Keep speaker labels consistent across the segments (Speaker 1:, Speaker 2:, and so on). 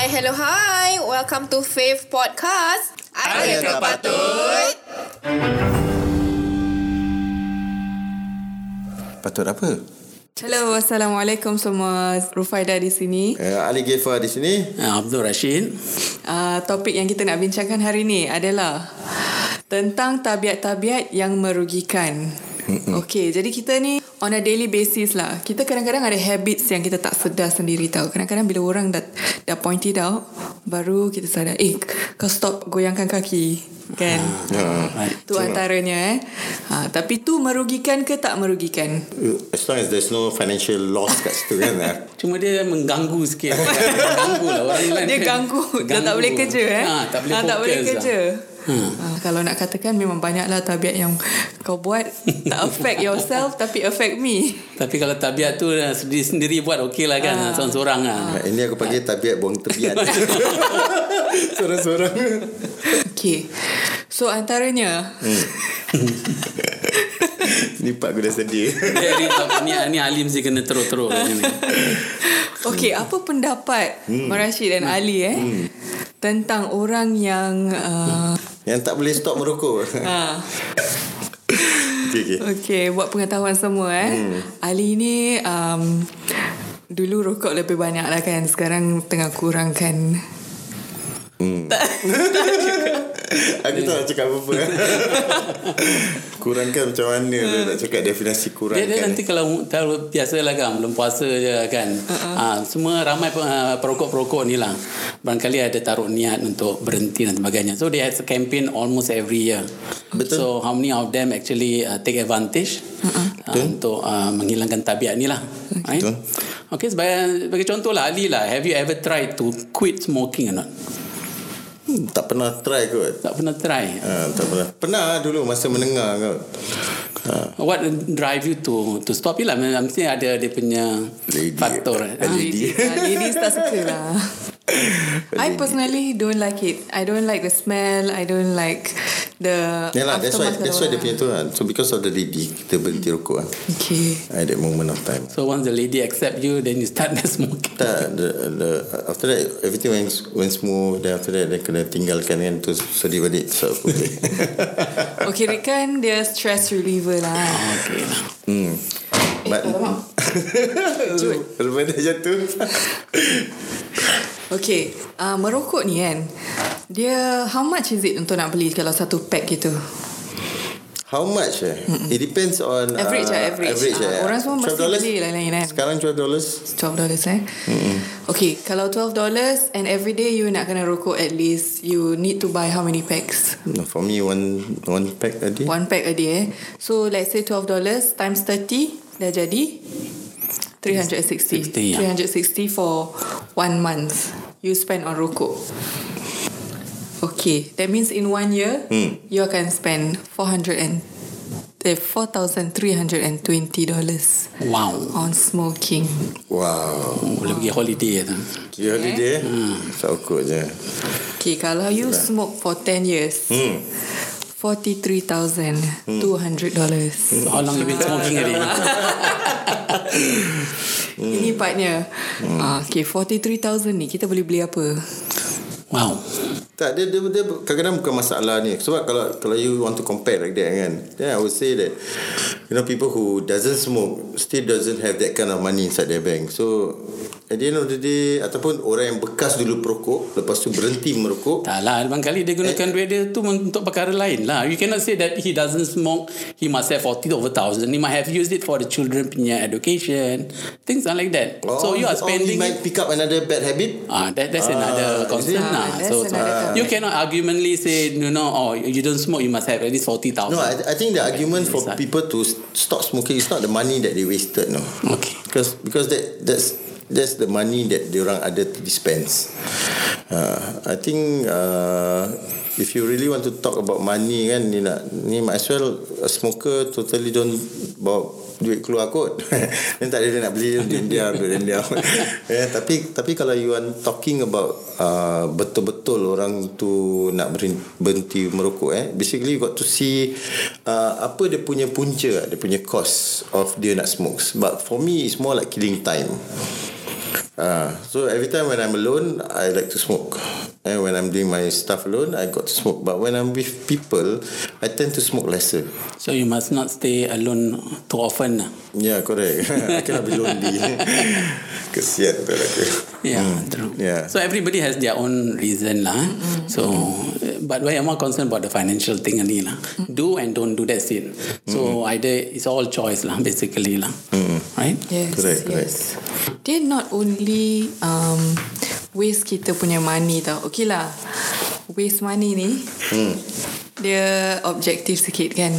Speaker 1: Hai, hello, hi. Welcome to Fave Podcast.
Speaker 2: Ada tak patut?
Speaker 3: Patut apa?
Speaker 2: Hello, Assalamualaikum semua. Rufaida di sini.
Speaker 3: Uh, Ali Gefa di sini.
Speaker 4: Ah, Abdul Rashid.
Speaker 2: Uh, topik yang kita nak bincangkan hari ini adalah tentang tabiat-tabiat yang merugikan. Okay, jadi kita ni on a daily basis lah. Kita kadang-kadang ada habits yang kita tak sedar sendiri tau. Kadang-kadang bila orang dah, dah point it out, baru kita sadar, eh, kau stop goyangkan kaki. Kan?
Speaker 4: Right.
Speaker 2: Tu antaranya eh. Ha, tapi tu merugikan ke tak merugikan?
Speaker 3: As long as there's no financial loss kat situ kan. ah.
Speaker 4: Cuma dia mengganggu sikit. mengganggu lah orang lain.
Speaker 2: Dia ganggu. Dia tak boleh kerja eh.
Speaker 4: Ha, tak boleh
Speaker 2: Ha,
Speaker 4: fokus
Speaker 2: tak boleh
Speaker 4: lah.
Speaker 2: Kerja. Ha, kalau nak katakan memang banyaklah tabiat yang kau buat tak affect yourself tapi affect me.
Speaker 4: Tapi kalau tabiat tu eh, sendiri-sendiri buat okey lah kan.
Speaker 2: Ah.
Speaker 4: Seorang-seorang lah.
Speaker 3: Ah, Ini aku panggil tabiat buang tebiat. Sorang-sorang.
Speaker 2: Okay. So antaranya
Speaker 3: Ni pak aku dah sedia.
Speaker 4: Dia, ni, ni, ni Ali mesti kena teruk-teruk. ni.
Speaker 2: Okay, apa pendapat hmm. Rashid dan Ali eh tentang orang yang uh,
Speaker 3: Yang tak boleh stop merokok.
Speaker 2: ha,
Speaker 3: okay, okay.
Speaker 2: okay buat pengetahuan semua eh. Hmm. Ali ni um, dulu rokok lebih banyak lah kan. Sekarang tengah kurangkan.
Speaker 3: Aku tak nak cakap apa-apa. kurangkan macam mana nak cakap definisi
Speaker 4: Dia,
Speaker 3: kurangkan.
Speaker 4: dia nanti kalau kalau biasa lah kan belum puasa je kan. Uh-uh. Ha, semua ramai uh, perokok-perokok ni lah. Barangkali ada taruh niat untuk berhenti dan sebagainya. So they have a campaign almost every year.
Speaker 3: Betul.
Speaker 4: So how many of them actually uh, take advantage uh-uh. uh, untuk uh, menghilangkan tabiat ni lah. Right?
Speaker 3: Betul.
Speaker 4: Okay sebagai, sebagai contoh lah Ali lah. Have you ever tried to quit smoking or not?
Speaker 3: Hmm, tak pernah try kot.
Speaker 4: Tak pernah try.
Speaker 3: Ha, tak pernah. Pernah dulu masa menengah kot. Ha.
Speaker 4: What drive you to to stop it lah? Mesti ada dia punya
Speaker 3: Lady.
Speaker 4: faktor.
Speaker 3: A
Speaker 4: Ah,
Speaker 3: lady.
Speaker 2: Ah, ladies tak suka lah. I personally don't like it. I don't like the smell. I don't like the
Speaker 3: Yalah, that's why that's why dia punya tu kan. So because of the lady kita berhenti rokok kan.
Speaker 2: Okay.
Speaker 3: At that moment of time.
Speaker 4: So once the lady accept you, then you start the smoking.
Speaker 3: Tak, the, the, after that everything went, went smooth. Then after that kena tinggalkan kan tu sedih balik. So aku boleh.
Speaker 2: Okay, kan dia stress reliever lah.
Speaker 4: Okay lah.
Speaker 3: hmm. But,
Speaker 2: Cut.
Speaker 3: Lepas dah jatuh.
Speaker 2: Okay, uh, merokok ni kan, dia how much is it untuk nak beli kalau satu pack gitu?
Speaker 3: How much eh? It depends on
Speaker 2: Average
Speaker 3: uh,
Speaker 2: lah, average.
Speaker 3: average
Speaker 2: Ah,
Speaker 3: eh.
Speaker 2: orang semua mesti
Speaker 3: $12?
Speaker 2: beli lain-lain kan?
Speaker 3: Sekarang $12
Speaker 2: $12 eh Okay Kalau $12 And every day you nak kena rokok At least You need to buy how many packs
Speaker 3: No, For me one one pack a day
Speaker 2: One pack a day eh So let's say $12 Times 30 Dah jadi 360
Speaker 4: 60, ya.
Speaker 2: 360 for One month You spend on rokok Okay That means in one year
Speaker 3: Hmm.
Speaker 2: You akan spend 400 and eh, $4,320
Speaker 4: Wow.
Speaker 2: on smoking.
Speaker 3: Wow
Speaker 4: Boleh pergi holiday tu.
Speaker 3: Kira holiday eh Sokok je
Speaker 2: Okay, kalau you smoke for 10 years,
Speaker 3: Hmm
Speaker 2: $43,200.
Speaker 4: So how long you been smoking already?
Speaker 2: Ini partnya. Ah, okay, 43,000 ni kita boleh beli apa?
Speaker 4: Wow.
Speaker 3: Tak dia, dia, dia kadang-kadang bukan masalah ni Sebab kalau kalau you want to compare like that kan Then I would say that You know people who doesn't smoke Still doesn't have that kind of money inside their bank So At the end of the day Ataupun orang yang bekas dulu perokok Lepas tu berhenti merokok
Speaker 4: Tak lah, barangkali dia gunakan duit dia tu untuk perkara lain lah. You cannot say that he doesn't smoke, he must have 40 over thousand. He might have used it for the children punya education. Things are like that. so you are
Speaker 3: Or he
Speaker 4: spending...
Speaker 3: might pick up another bad habit
Speaker 4: Ah, that, that's another concern
Speaker 2: Ah,
Speaker 4: lah.
Speaker 2: that's
Speaker 4: So,
Speaker 2: another
Speaker 4: you cannot argumentally say, you know, oh, you don't smoke, you must have at least 40,000.
Speaker 3: No, I, I think the argument for
Speaker 4: Decide.
Speaker 3: people to stop smoking is not the money that they wasted, no.
Speaker 4: Okay.
Speaker 3: Because because that that's that's the money that diorang ada to dispense. Uh, I think uh, if you really want to talk about money kan, ni nak ni might as well a smoker totally don't bawa duit keluar kot. Then tak ada dia nak beli dia diam dia diam. yeah, tapi tapi kalau you want talking about uh, betul-betul orang tu nak berhenti, berhenti merokok eh basically you got to see uh, apa dia punya punca dia punya cost of dia nak smoke but for me it's more like killing time Ah, so every time when I'm alone, I like to smoke. And when I'm doing my stuff alone, I got to smoke. But when I'm with people, I tend to smoke lesser.
Speaker 4: So you must not stay alone too often. lah.
Speaker 3: Yeah, correct. I cannot be lonely. Kesian tu aku.
Speaker 4: Yeah, true.
Speaker 3: Yeah.
Speaker 4: So everybody has their own reason lah. So, uh, but we are more concerned about the financial thing only lah. Do and don't do that's it. So either it's all choice lah, basically lah. Right?
Speaker 2: Yes,
Speaker 3: Correct, correct.
Speaker 2: yes. Dia not only um, waste kita punya money tau. Okay lah, waste money ni, dia objektif sikit kan.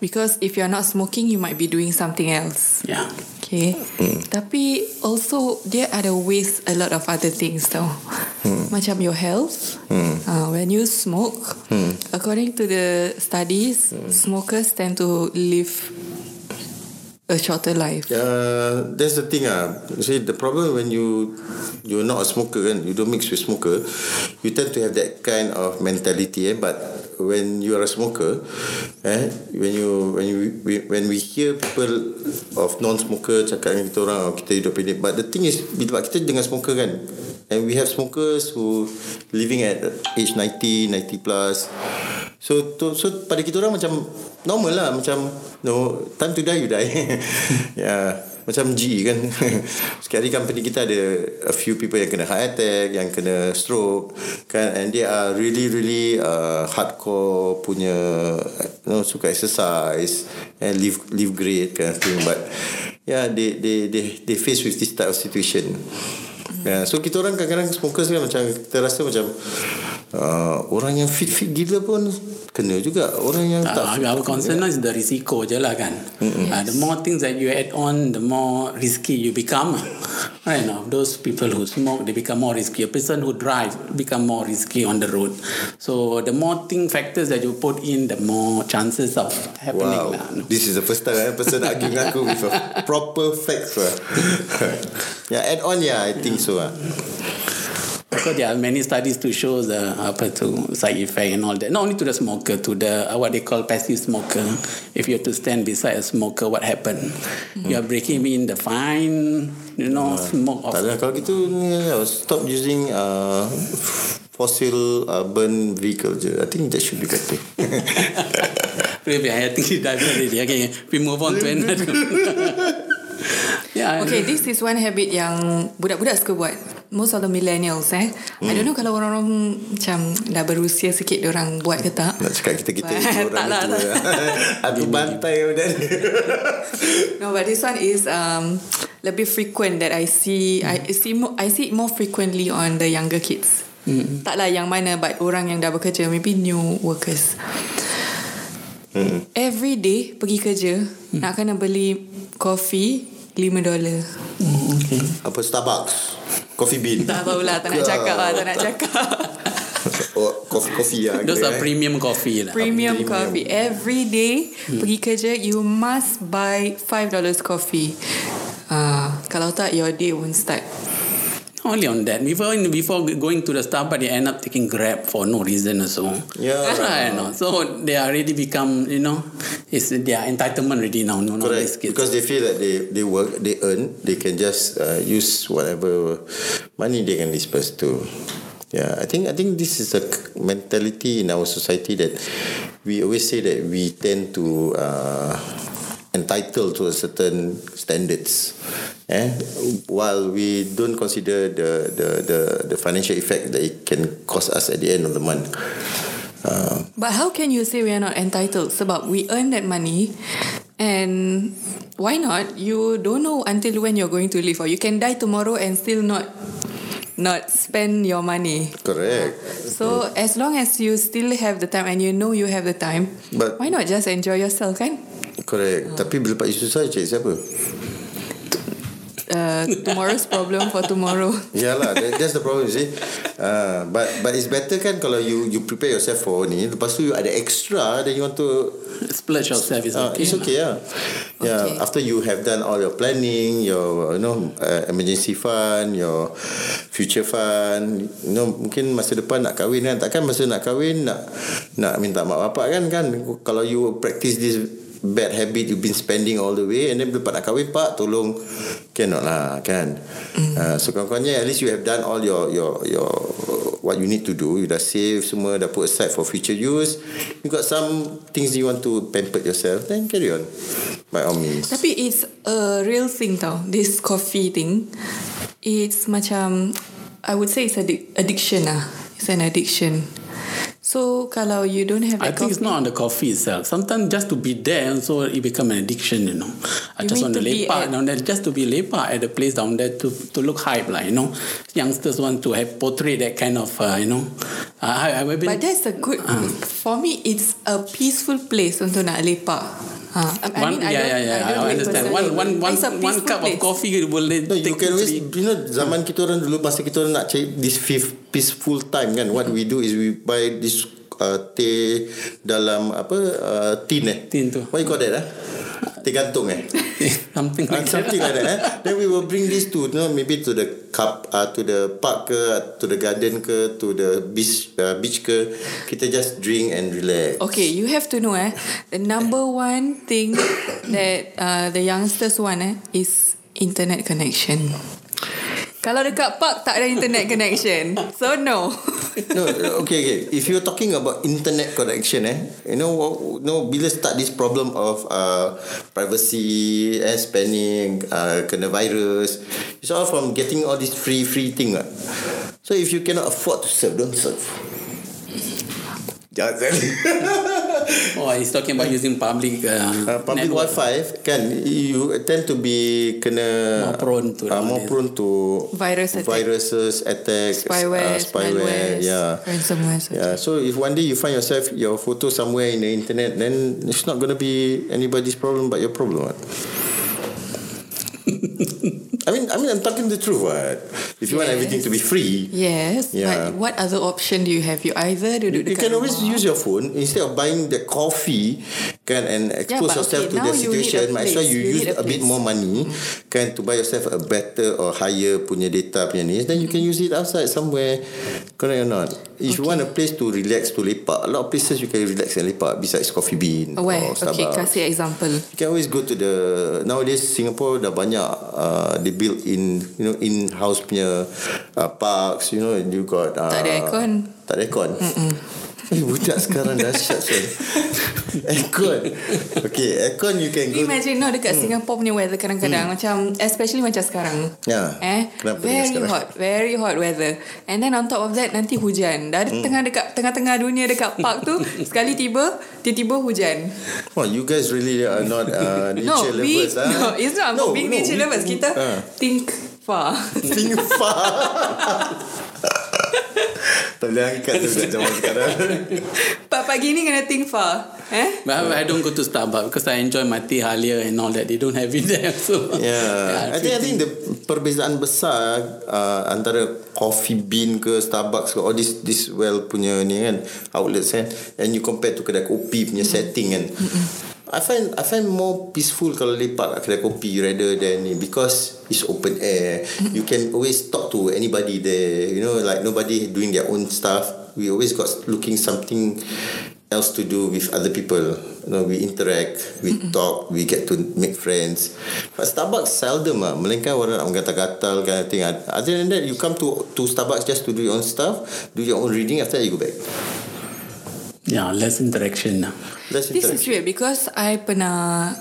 Speaker 2: Because if you're not smoking, you might be doing something else.
Speaker 4: Yeah.
Speaker 2: Okay. Tapi also dia ada waste a lot of other things tau. Macam your health. Uh, when you smoke, according to the studies, smokers tend to live a shorter life.
Speaker 3: Uh, that's the thing ah. You see the problem when you you're not a smoker kan, you don't mix with smoker, you tend to have that kind of mentality eh. But when you are a smoker, eh, when you when you we- when we hear people of non-smoker cakap dengan kita orang oh, kita hidup pendek, but the thing is bila kita dengan smoker kan, and we have smokers who living at age 90, 90 plus. So to, so pada kita orang macam normal lah macam no time to die you die. ya yeah, macam G kan. Sekali company kita ada a few people yang kena heart attack, yang kena stroke kan and they are really really uh, hardcore punya you know suka exercise and live live great kind of thing but yeah they they they they face with this type of situation. Yeah, so kita orang kadang-kadang smokers kan macam kita rasa macam uh, orang yang fit-fit gila pun kena juga. Orang yang tak
Speaker 4: Uh, our concern is the risiko je lah kan. Uh, the more things that you add on, the more risky you become. Right now, those people who smoke, they become more risky. A person who drives become more risky on the road. So the more thing factors that you put in, the more chances of happening
Speaker 3: Wow,
Speaker 4: lah. no?
Speaker 3: this is the first time eh, person argue dengan aku with a proper facts lah. yeah, add on yeah, I think so ah.
Speaker 4: Because there are many studies to show the apa tu side effect and all that. Not only to the smoker, to the uh, what they call passive smoker. If you have to stand beside a smoker, what happen? You are breaking in the fine, you know, smoke
Speaker 3: Tak
Speaker 4: of
Speaker 3: ada kalau gitu ni uh, stop using uh, fossil uh, burn vehicle je. I think that should be better.
Speaker 4: Maybe I think you dive already. Okay, we move on to another. yeah.
Speaker 2: Okay, this is one habit yang budak-budak suka buat. Most of the millennials eh. I don't know kalau orang-orang macam dah berusia sikit orang buat ke tak.
Speaker 3: Nak cakap kita-kita
Speaker 2: Tak
Speaker 3: orang
Speaker 2: lah,
Speaker 3: tua. Adu bantai benda ni.
Speaker 2: No, but this one is um lebih frequent that I see. I see more, I see it more frequently on the younger kids. Mm. Taklah yang mana, but orang yang dah bekerja, maybe new workers.
Speaker 3: Hmm.
Speaker 2: Every day pergi kerja nak kena beli kopi 5 dolar.
Speaker 3: Apa Starbucks? Coffee bean.
Speaker 2: Tak tahulah, tak nak cakap lah, tak nak cakap.
Speaker 3: Oh, coffee coffee lah.
Speaker 4: Those are
Speaker 3: eh.
Speaker 4: premium coffee lah.
Speaker 2: Premium coffee. Every day pergi kerja, you must buy 5 dollars coffee. Ah, kalau tak, your day won't start.
Speaker 4: Only on that. Before before going to the Starbucks, they end up taking Grab for no reason or so.
Speaker 3: Yeah.
Speaker 4: Right, no. So they already become, you know, it's their entitlement already now. No,
Speaker 3: Correct. Because they feel that they they work, they earn, they can just uh, use whatever money they can disperse to. Yeah, I think I think this is a mentality in our society that we always say that we tend to uh, entitled to a certain standards, eh? While we don't consider the the the the financial effect that it can cost us at the end of the month. Uh,
Speaker 2: But how can you say we are not entitled? Sebab we earn that money and why not? You don't know until when you're going to live or you can die tomorrow and still not not spend your money.
Speaker 3: correct.
Speaker 2: So as long as you still have the time and you know you have the time,
Speaker 3: But-
Speaker 2: why not just enjoy yourself kan?
Speaker 3: Correct. Tapi bila Pak Yusof saya cari siapa?
Speaker 2: Uh, tomorrow's problem for tomorrow.
Speaker 3: Yeah lah, that, that's the problem you see. Uh, but but it's better kan kalau you you prepare yourself for ni, lepas tu you ada extra, then you want to
Speaker 4: Splurge yourself is
Speaker 3: Uh,
Speaker 4: okay.
Speaker 3: it's okay yeah. Yeah.
Speaker 2: Okay.
Speaker 3: After you have done all your planning, your you know uh, emergency fund, your future fund, you know mungkin masa depan nak kahwin kan, takkan masa nak kahwin nak nak minta mak bapak kan kan. Kalau you practice this bad habit you've been spending all the way and then bila pak nak kahwin pak tolong cannot lah kan mm. uh, so kawan-kawannya at least you have done all your your your what you need to do you dah save semua dah put aside for future use you got some things you want to pamper yourself then carry on by all means
Speaker 2: Tapi it's a real thing tau. This coffee thing. It's macam I would say it's addic- addiction lah. It's an addiction. So kalau you don't have
Speaker 4: I think it's
Speaker 2: coffee,
Speaker 4: not on the coffee itself. Sometimes just to be there, so it become an addiction, you know. I
Speaker 2: You
Speaker 4: just want to lepak
Speaker 2: at-
Speaker 4: down there, just to be lepak at the place down there to to look hype, like you know. Youngsters want to have portray that kind of, uh, you know. Uh, I, I've been.
Speaker 2: But that's a good For me it's a peaceful place Untuk nak lepak ha. I, I
Speaker 4: one,
Speaker 2: mean I
Speaker 4: yeah, yeah, yeah. I,
Speaker 2: it
Speaker 4: understand. One, one, one, one cup
Speaker 2: place.
Speaker 4: of coffee boleh
Speaker 3: No, you can
Speaker 4: you
Speaker 3: always, you know, zaman kita orang dulu masa kita orang nak cari this fifth peaceful time kan. What we do is we buy this uh, teh dalam apa uh, tin eh.
Speaker 4: Tin tu.
Speaker 3: What you call that eh? Teh gantung eh.
Speaker 4: something
Speaker 3: Uh,
Speaker 4: like
Speaker 3: something
Speaker 4: that.
Speaker 3: like that. Eh? Then we will bring this to, you know, maybe to the cup, uh, to the park ke, to the garden ke, to the beach, uh, beach ke. Kita just drink and relax.
Speaker 2: Okay, you have to know eh, the number one thing that uh, the youngsters want eh is internet connection. Kalau dekat park tak ada internet connection, so no.
Speaker 3: no, okay, okay. If you're talking about internet connection, eh, you know, no, bila start this problem of uh, privacy, eh, spamming, uh, kena virus, it's all from getting all this free, free thing. Uh. So if you cannot afford to serve, don't serve. Jangan
Speaker 4: Oh, he's talking about using public, uh,
Speaker 3: Uh, public
Speaker 4: network.
Speaker 3: wifi kan you tend to be kena
Speaker 4: More prone to
Speaker 3: uh, more
Speaker 4: this.
Speaker 3: prone to
Speaker 2: Virus attack.
Speaker 3: viruses attacks
Speaker 2: Spyware,
Speaker 3: uh, spyware
Speaker 2: malwares,
Speaker 3: yeah
Speaker 2: ransomware.
Speaker 3: Yeah, so if one day you find yourself your photo somewhere in the internet, then it's not going to be anybody's problem but your problem. What? I mean, I mean, I'm talking the truth. What? If you want everything to be free,
Speaker 2: Yes,
Speaker 3: Yeah.
Speaker 2: but what other option do you have? You either
Speaker 3: you
Speaker 2: dekat
Speaker 3: can always use your phone instead of buying the coffee, can and expose
Speaker 2: but
Speaker 3: yourself
Speaker 2: okay,
Speaker 3: to the situation. Might as well you,
Speaker 2: You
Speaker 3: use a,
Speaker 2: a
Speaker 3: bit more money, can to buy yourself a better or higher punya data punya ni. Then you can use it outside somewhere. Correct or not? If you want a place to relax to lepak, a lot of places you can relax and lepak besides Coffee Bean
Speaker 2: Where?
Speaker 3: or
Speaker 2: Okay,
Speaker 3: Starbucks.
Speaker 2: kasih example.
Speaker 3: You can always go to the nowadays Singapore dah banyak uh, they build in you know in house punya uh, parks you know you got uh,
Speaker 2: Tak ada aircon.
Speaker 3: tak ada aircon Eh, budak sekarang dahsyat so. aircon okay aircon you can go
Speaker 2: Imagine no dekat Singapore punya weather kadang-kadang macam especially macam sekarang.
Speaker 3: Hmm. Ya.
Speaker 2: Eh,
Speaker 3: Kenapa
Speaker 2: very
Speaker 3: sekarang?
Speaker 2: hot, very hot weather. And then on top of that nanti hujan. Dah
Speaker 3: Hmm.
Speaker 2: tengah dekat tengah-tengah dunia dekat park tu sekali tiba tiba-tiba hujan.
Speaker 3: oh, you guys really are not uh, nature
Speaker 2: No, we
Speaker 3: lovers ah.
Speaker 2: no, it's not about being nature
Speaker 3: we-
Speaker 2: lovers. Kita
Speaker 3: ah.
Speaker 2: think far.
Speaker 3: think far tak boleh angkat tu kat zaman sekarang
Speaker 2: Pak pagi ni kena think far. Eh?
Speaker 4: But I don't go to Starbucks because I enjoy my tea halia and all that. They don't have it there. So
Speaker 3: Yeah, I think I think the perbezaan besar uh, antara coffee bean ke Starbucks ke all this this well punya ni kan outlets kan and you compare to kedai kopi punya setting kan. I find I find more peaceful kalau lepak kat kedai kopi rather than ni because it's open air. You can always talk to anybody there. You know, like nobody doing their own stuff. We always got looking something else to do with other people. You know, we interact, we talk, we get to make friends. But Starbucks seldom ah. Melainkan orang nak gatal-gatal kind of thing. Other than that, you come to to Starbucks just to do your own stuff, do your own reading. After that, you go back.
Speaker 4: yeah, less interaction. now.
Speaker 3: That's
Speaker 2: This is
Speaker 3: interaction.
Speaker 2: weird because I pernah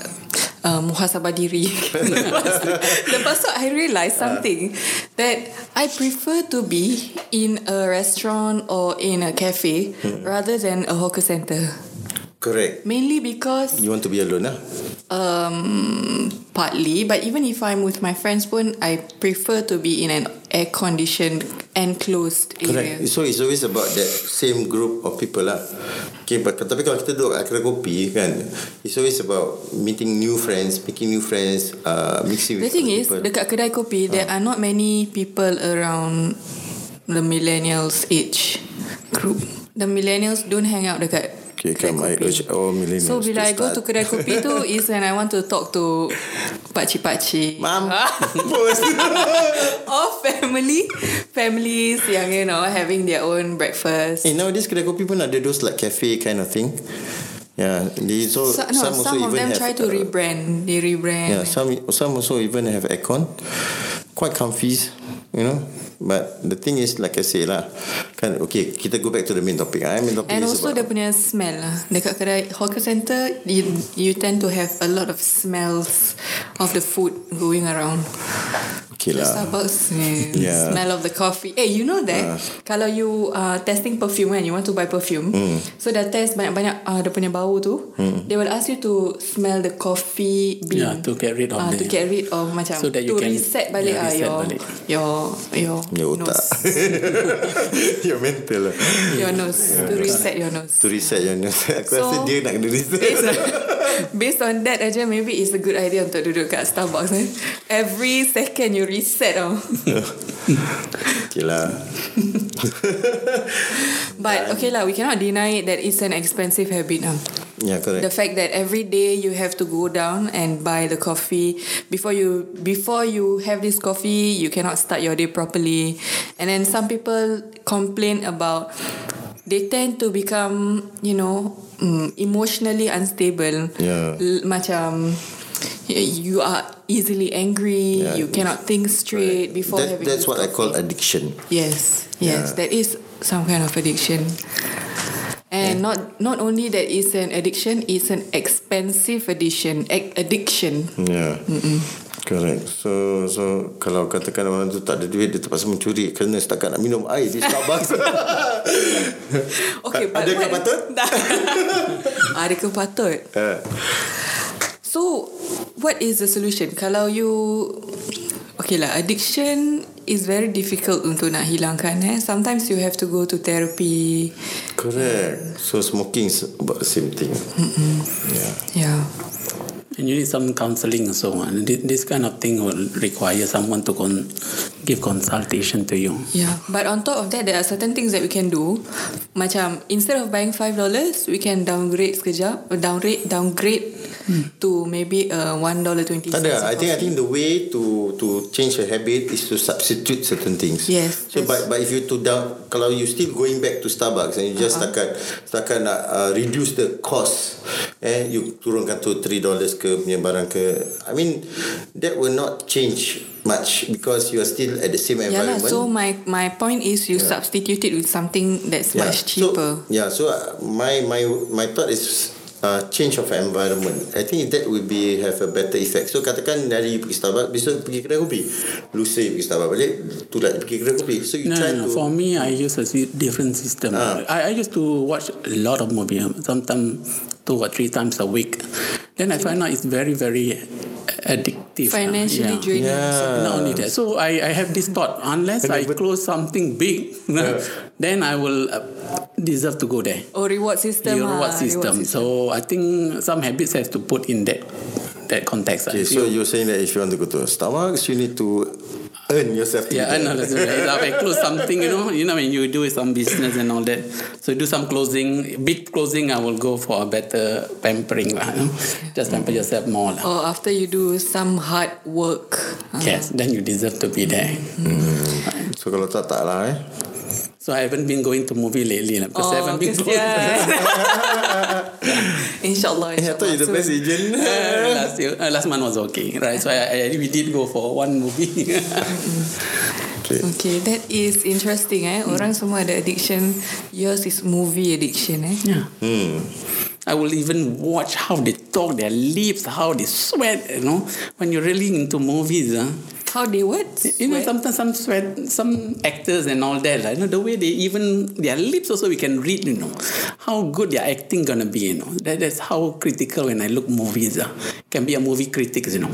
Speaker 2: uh, muhasabah diri. lepas, tu, lepas tu I realise something that I prefer to be in a restaurant or in a cafe rather than a hawker center.
Speaker 3: Correct.
Speaker 2: Mainly because
Speaker 3: You want to be alone, ah?
Speaker 2: um, partly, but even if I'm with my friends pun, I prefer to be in an air conditioned enclosed area.
Speaker 3: Correct. So it's always about that same group of people lah. Okay, but tapi kalau kita duduk kat kedai kopi kan, it's always about meeting new friends, making new friends, uh, mixing
Speaker 2: The
Speaker 3: with
Speaker 2: thing
Speaker 3: other
Speaker 2: is,
Speaker 3: people.
Speaker 2: dekat kedai kopi, there are not many people around the millennials age group. The millennials don't hang out dekat
Speaker 3: Okay, come, I urge all millennials
Speaker 2: So bila I go to kedai kopi tu is when I want to talk to pakcik-pakcik.
Speaker 3: Mam. Bos.
Speaker 2: or family, families yang you know having their own breakfast.
Speaker 3: eh, nowadays kedai kopi pun ada those like cafe kind of thing. Yeah, they so,
Speaker 2: So, no, some,
Speaker 3: also
Speaker 2: of
Speaker 3: even
Speaker 2: them
Speaker 3: have,
Speaker 2: try to
Speaker 3: uh,
Speaker 2: rebrand. They rebrand.
Speaker 3: Yeah, some some also even have aircon, quite comfy, you know. But the thing is, like I say lah, kan okay, kita go back to the main topic. Ah, main topic
Speaker 2: And also
Speaker 3: about,
Speaker 2: dia punya smell lah. Dekat kedai hawker center, you, you tend to have a lot of smells of the food going around.
Speaker 3: Okay lah.
Speaker 2: Starbucks
Speaker 3: Yeah.
Speaker 2: smell of the coffee. Eh, you know that kalau you uh, testing perfume kan, you want to buy perfume.
Speaker 3: Hmm.
Speaker 2: So dah test banyak-banyak uh, dia punya bau tu. They will ask you to smell the coffee bean.
Speaker 4: Yeah, to get rid of
Speaker 2: Ah,
Speaker 4: the-
Speaker 2: to get rid of macam
Speaker 4: So that you
Speaker 2: to
Speaker 4: can-
Speaker 2: reset balik
Speaker 4: yeah,
Speaker 2: ah
Speaker 4: reset
Speaker 2: your,
Speaker 4: balik.
Speaker 2: your your
Speaker 3: Your otak.
Speaker 2: nose.
Speaker 3: your mental lah.
Speaker 2: your nose to reset your nose.
Speaker 3: To reset your nose. Aku
Speaker 2: So,
Speaker 3: rasa dia nak kena reset.
Speaker 2: Based on, based on that aja maybe it's a good idea untuk duduk kat Starbucks eh. Every second you reset oh.
Speaker 3: okay lah.
Speaker 2: But okay lah, we cannot deny it that it's an expensive habit ah.
Speaker 3: Yeah, correct.
Speaker 2: The fact that every day you have to go down and buy the coffee before you before you have this coffee, you cannot start your day properly. And then some people complain about they tend to become, you know, mm, emotionally unstable.
Speaker 3: Yeah.
Speaker 2: L- macam you are easily angry,
Speaker 3: Yeah.
Speaker 2: you cannot think straight before
Speaker 3: That,
Speaker 2: having
Speaker 3: that's what I call
Speaker 2: coffee.
Speaker 3: addiction.
Speaker 2: Yes, yes,
Speaker 3: Yeah.
Speaker 2: that is some kind of addiction. And not not only that is an addiction, it's an expensive addiction. Addiction.
Speaker 3: Yeah. Correct. So so kalau katakan orang tu tak ada duit dia terpaksa mencuri kerana setakat nak minum air di Starbucks.
Speaker 2: Okay,
Speaker 3: Adakah
Speaker 2: what-
Speaker 3: patut?
Speaker 2: Adakah patut?
Speaker 3: Eh,
Speaker 2: So, what is the solution? Kalau you Okay lah, addiction is very difficult untuk nak hilangkan eh. Sometimes you have to go to therapy.
Speaker 3: Correct. So smoking is about the same thing. Yeah.
Speaker 2: Yeah.
Speaker 4: And you need some counseling. And thi- this kind of thing will require someone to con- give consultation to you.
Speaker 2: Yeah, but on top of that, there are certain things that we can do. Macam instead of buying five dollars, we can downgrade sekejap, downgrade, downgrade to maybe a one dollar twenty.
Speaker 3: Tak ada. I think I think the way to to change a habit is to substitute certain things.
Speaker 2: Yes,
Speaker 3: So but but if you to down kalau you still going back to Starbucks and you just uh-huh. setakat setakat nak uh, reduce the cost eh you turunkan to 3 dollars ke punya barang ke I mean that will not change much because you are still at the same
Speaker 2: Yeah lah.
Speaker 3: environment.
Speaker 2: So my my point is you substitute it with something that's much cheaper.
Speaker 3: So, yeah, so uh, my my my thought is uh, change of environment. I think that will be have a better effect. So katakan dari you pergi Starbucks, besok pergi kedai kopi. Lusa you pergi Starbucks balik, tulat you pergi kedai kopi. So you
Speaker 4: No,
Speaker 3: try
Speaker 4: no, no.
Speaker 3: to
Speaker 4: For me, I use a different system.
Speaker 3: Ah.
Speaker 4: I, I used to watch a lot of movies, sometimes two or three times a week. Then I find out it's very, very addictive.
Speaker 2: Financially
Speaker 4: Yeah.
Speaker 2: draining.
Speaker 3: Yeah.
Speaker 4: Not only that. So I, I have this thought, unless I close something big, then I will uh, deserve to go there.
Speaker 2: Oh, reward system.
Speaker 4: The
Speaker 2: ah,
Speaker 4: reward system. So I think some habits have to put in that that context.
Speaker 3: Okay, so
Speaker 4: feel.
Speaker 3: you're saying that if you want to go to Starbucks, you need to earn yourself to
Speaker 4: Yeah,
Speaker 3: be
Speaker 4: I know
Speaker 3: there.
Speaker 4: that's right. If I close something, you know, you know when you do some business and all that. So do some closing, big closing. I will go for a better pampering, lah. You know? Just pamper yourself more, lah.
Speaker 2: Or after you do some hard work.
Speaker 4: Yes, then you deserve to be there.
Speaker 3: So kalau tak tak lah eh.
Speaker 4: So I haven't been going to movie lately, lah, because I
Speaker 2: Oh,
Speaker 4: haven't been close.
Speaker 2: kesian. InsyaAllah.
Speaker 3: Eh, I thought you're the best agent.
Speaker 4: Uh, last year, uh, last month was okay, right? So I, I we did go for one movie.
Speaker 3: okay.
Speaker 2: Okay, that is interesting eh. Orang semua ada addiction. Yours is movie addiction eh.
Speaker 4: yeah.
Speaker 3: Hmm.
Speaker 4: I will even watch how they talk, their lips, how they sweat. You know, when you're really into movies, huh?
Speaker 2: How they what?
Speaker 4: You know, sometimes some sweat, some actors and all that. Like, you know, the way they even their lips also we can read. You know, how good their acting gonna be. You know, that, that's how critical when I look movies. Uh, can be a movie critic. You know,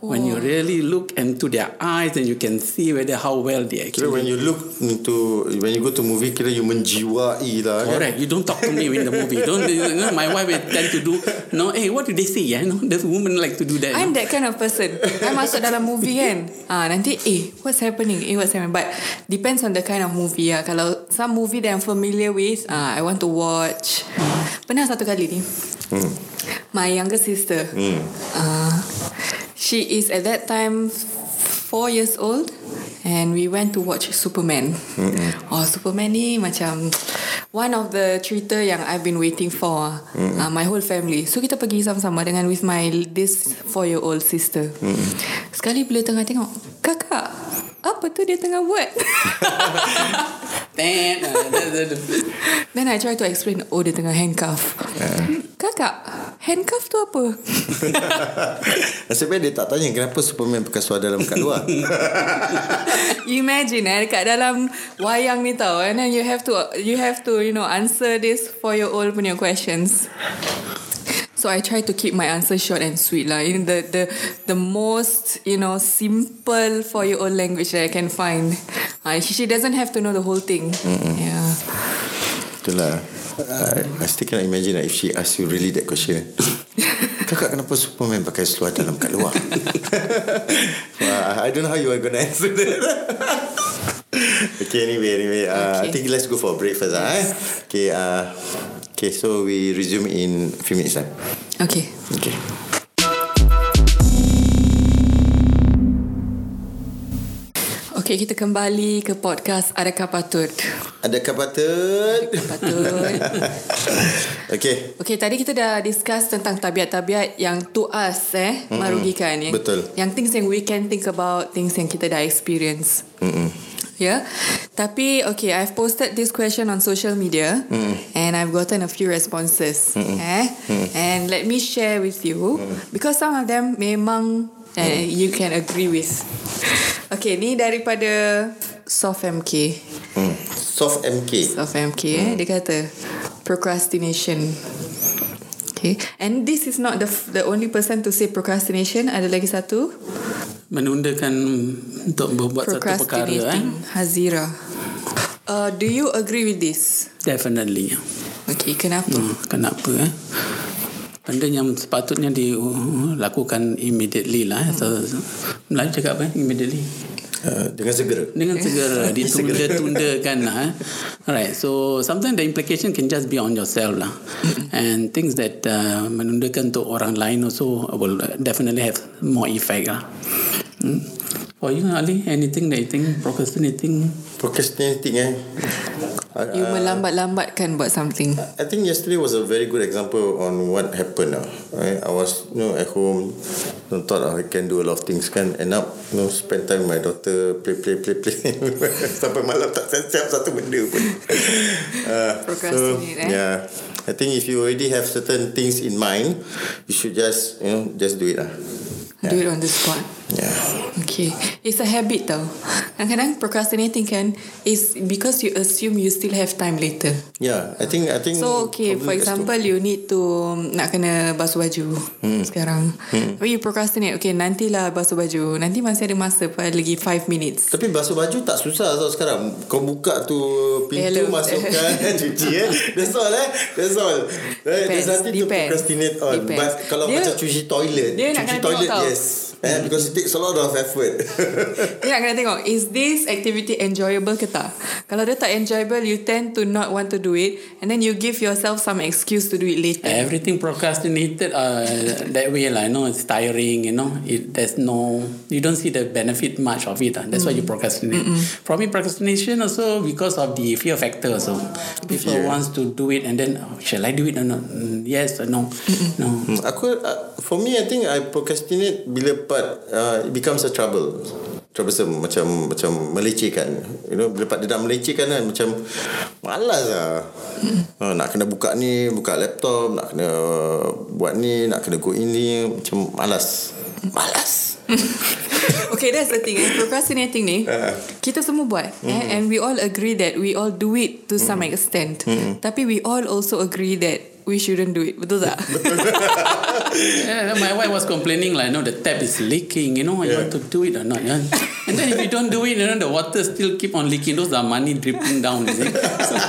Speaker 4: when you really look into their eyes and you can see whether how well they
Speaker 3: Kira
Speaker 4: actually.
Speaker 3: when you look into when you go to movie kira you menjiwai lah kan.
Speaker 4: Correct. You don't talk to me in the movie. Don't. You know, my wife will tend to do. No, hey, what do they say? Yeah, you know, the woman like to do that.
Speaker 2: I'm
Speaker 4: know.
Speaker 2: that kind of person. I masuk dalam movie kan. Ah nanti eh what's happening? Eh what's happening? But depends on the kind of movie ya. Kalau some movie that I'm familiar with, ah I want to watch. Pernah satu kali ni. My younger sister. Ah she is at that time four years old and we went to watch Superman. Oh Superman ni macam one of the cerita yang I've been waiting for uh, my whole family. So kita pergi sama-sama dengan with my this four year old sister. Mm. Sekali bila tengah tengok, kakak, apa tu dia tengah buat?
Speaker 4: Ten.
Speaker 2: Then I try to explain, oh dia tengah handcuff. Kakak, handcuff tu apa?
Speaker 3: Nasib baik dia tak tanya kenapa Superman pakai seluar dalam kat luar.
Speaker 2: you imagine eh kat dalam wayang ni tau and then you have to you have to you know answer this four year old punya questions. So I try to keep my answer short and sweet lah. In the the the most you know simple for your own language that I can find. Uh, she, doesn't have to know the whole thing. Mm-mm. Yeah.
Speaker 3: Itulah. I, I still cannot imagine like, if she ask you really that question. Kakak kenapa Superman pakai seluar dalam kat luar? well, I don't know how you are going to answer that. okay, anyway, anyway. Uh, okay. I think let's go for a break first. Yes. Eh? Okay, uh, Okay, so we resume in a few minutes time.
Speaker 2: Okay.
Speaker 3: Okay.
Speaker 2: Okay, kita kembali ke podcast Adakah Patut?
Speaker 3: Adakah Patut?
Speaker 2: Adakah Patut?
Speaker 3: okay.
Speaker 2: Okay, tadi kita dah discuss tentang tabiat-tabiat yang to us eh, mm-hmm. merugikan. Yang,
Speaker 3: Betul.
Speaker 2: Yang things yang we can think about, things yang kita dah experience. Mm-hmm. Yeah. Tapi okay, I've posted this question on social media mm. and I've gotten a few responses. Mm. Eh? Mm. And let me share with you mm. because some of them memang mm. uh, you can agree with. Okay, ni daripada Soft MK.
Speaker 3: Mm. Soft MK.
Speaker 2: Soft MK mm. eh, dia kata procrastination. Okay. And this is not the the only person to say procrastination. Ada lagi satu.
Speaker 4: Menundakan untuk membuat satu perkara. Eh?
Speaker 2: Hazira. Uh, do you agree with this?
Speaker 4: Definitely.
Speaker 2: Okay, kenapa? Hmm,
Speaker 4: kenapa? Eh? Benda yang sepatutnya dilakukan immediately lah. Eh. So, Melayu cakap apa? Immediately.
Speaker 3: Uh, dengan segera.
Speaker 4: Dengan segera. Ditunda-tunda kan lah eh. alright so sometimes the implication can just be on yourself lah. And things that uh, menundakan untuk orang lain also will definitely have more effect lah. Hmm. for you Ali anything that you think procrastinating?
Speaker 3: Procrastinating eh
Speaker 2: You uh, melambat-lambatkan buat something.
Speaker 3: I think yesterday was a very good example on what happened. Uh. Right? I was you know, at home, you know, thought I can do a lot of things. Kan end up you know, spend time with my daughter, play, play, play, play. Sampai malam tak siap satu benda pun.
Speaker 2: uh, Procrastinate, so, eh?
Speaker 3: Yeah. I think if you already have certain things in mind, you should just you know just do it lah.
Speaker 2: Yeah. Do it on the spot.
Speaker 3: Yeah.
Speaker 2: Okay. It's a habit tau. Kadang-kadang procrastinating kan is because you assume you still have time later.
Speaker 3: Yeah, I think I think
Speaker 2: So okay, for example you need to nak kena basuh baju hmm. sekarang. Hmm. But you procrastinate. Okay, nantilah basuh baju. Nanti masih ada masa lagi 5 minutes.
Speaker 3: Tapi basuh baju tak susah tau sekarang. Kau buka tu pintu Hello. masukkan cuci eh. That's all eh. That's all. Eh, Depends. There's nothing to procrastinate on. Depends. But kalau dia, macam cuci toilet, dia cuci toilet yes. Eh, because it takes a lot of effort.
Speaker 2: Ya, kena tengok. Is this activity enjoyable ke tak? Kalau dia tak enjoyable, you tend to not want to do it. And then you give yourself some excuse to do it later.
Speaker 4: Everything procrastinated uh, that way lah. You know, it's tiring, you know. It, there's no... You don't see the benefit much of it. Uh. That's mm. why you procrastinate. Mm-mm. For me, procrastination also because of the fear factor. So, people fear. wants to do it and then, oh, shall I do it or not? Mm, yes or no? Mm-mm. No.
Speaker 3: Hmm, aku, uh, for me, I think I procrastinate bila but uh, it becomes a trouble troublesome macam macam melecehkan you know bila dia dah melecehkan kan macam malas lah uh, nak kena buka ni buka laptop nak kena buat ni nak kena go ini macam malas malas
Speaker 2: okay that's the thing eh. procrastinating ni uh. kita semua buat mm-hmm. eh? and we all agree that we all do it to mm-hmm. some extent mm-hmm. tapi we all also agree that we shouldn't do it. Betul tak?
Speaker 4: yeah, my wife was complaining like, no, the tap is leaking. You know, yeah. you want to do it or not? Yeah? And then if you don't do it, you know, the water still keep on leaking. Those are money dripping down. You see?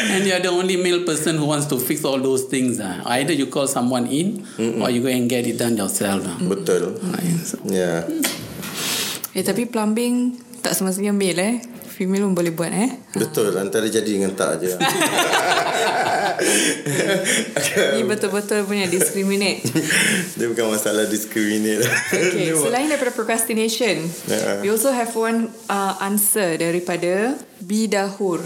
Speaker 4: and you're the only male person who wants to fix all those things. Uh. Either you call someone in Mm-mm. or you go and get it done yourself. Uh.
Speaker 3: Betul. So. Yeah.
Speaker 2: Eh, tapi plumbing tak semestinya male eh. Female pun boleh buat eh.
Speaker 3: Betul. Antara jadi dengan tak je.
Speaker 2: Ini betul-betul punya discriminate.
Speaker 3: Dia bukan masalah discriminate.
Speaker 2: Okay, selain daripada procrastination, yeah. we also have one uh, answer daripada Bidahur.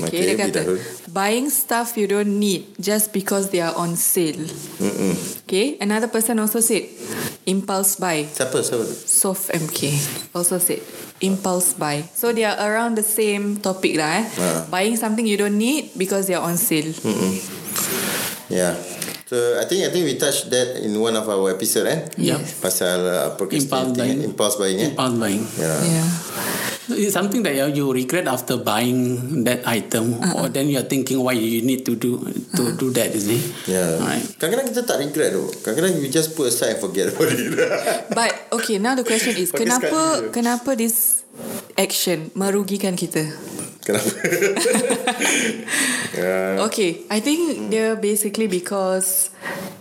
Speaker 2: Okay,
Speaker 3: Okay,
Speaker 2: dia kata
Speaker 3: Bidahul.
Speaker 2: Buying stuff you don't need just because they are on sale.
Speaker 3: Mm-mm.
Speaker 2: Okay, another person also said impulse buy.
Speaker 3: Siapa? Siapa?
Speaker 2: Soft MK also said impulse buy. So they are around the same topic lah. Eh?
Speaker 3: Ah.
Speaker 2: Buying something you don't need because they are on sale.
Speaker 3: Mm-mm. Yeah. So I think I think we touched that in one of our episode eh.
Speaker 4: Yes.
Speaker 3: Pasal uh, procrastinating,
Speaker 4: Impulse buying.
Speaker 3: impulse buying eh.
Speaker 4: Impulse buying.
Speaker 3: Yeah.
Speaker 2: Yeah.
Speaker 4: It's something that you- regret after buying that item, or then you are thinking why you need to do to do that, is it?
Speaker 3: Yeah.
Speaker 4: Right.
Speaker 3: Kadang-kadang kita tak regret tu. Kadang-kadang you just put aside and forget about it.
Speaker 2: But okay, now the question is kenapa kenapa this action merugikan kita?
Speaker 3: Kenapa? yeah.
Speaker 2: Okay, I think they're basically because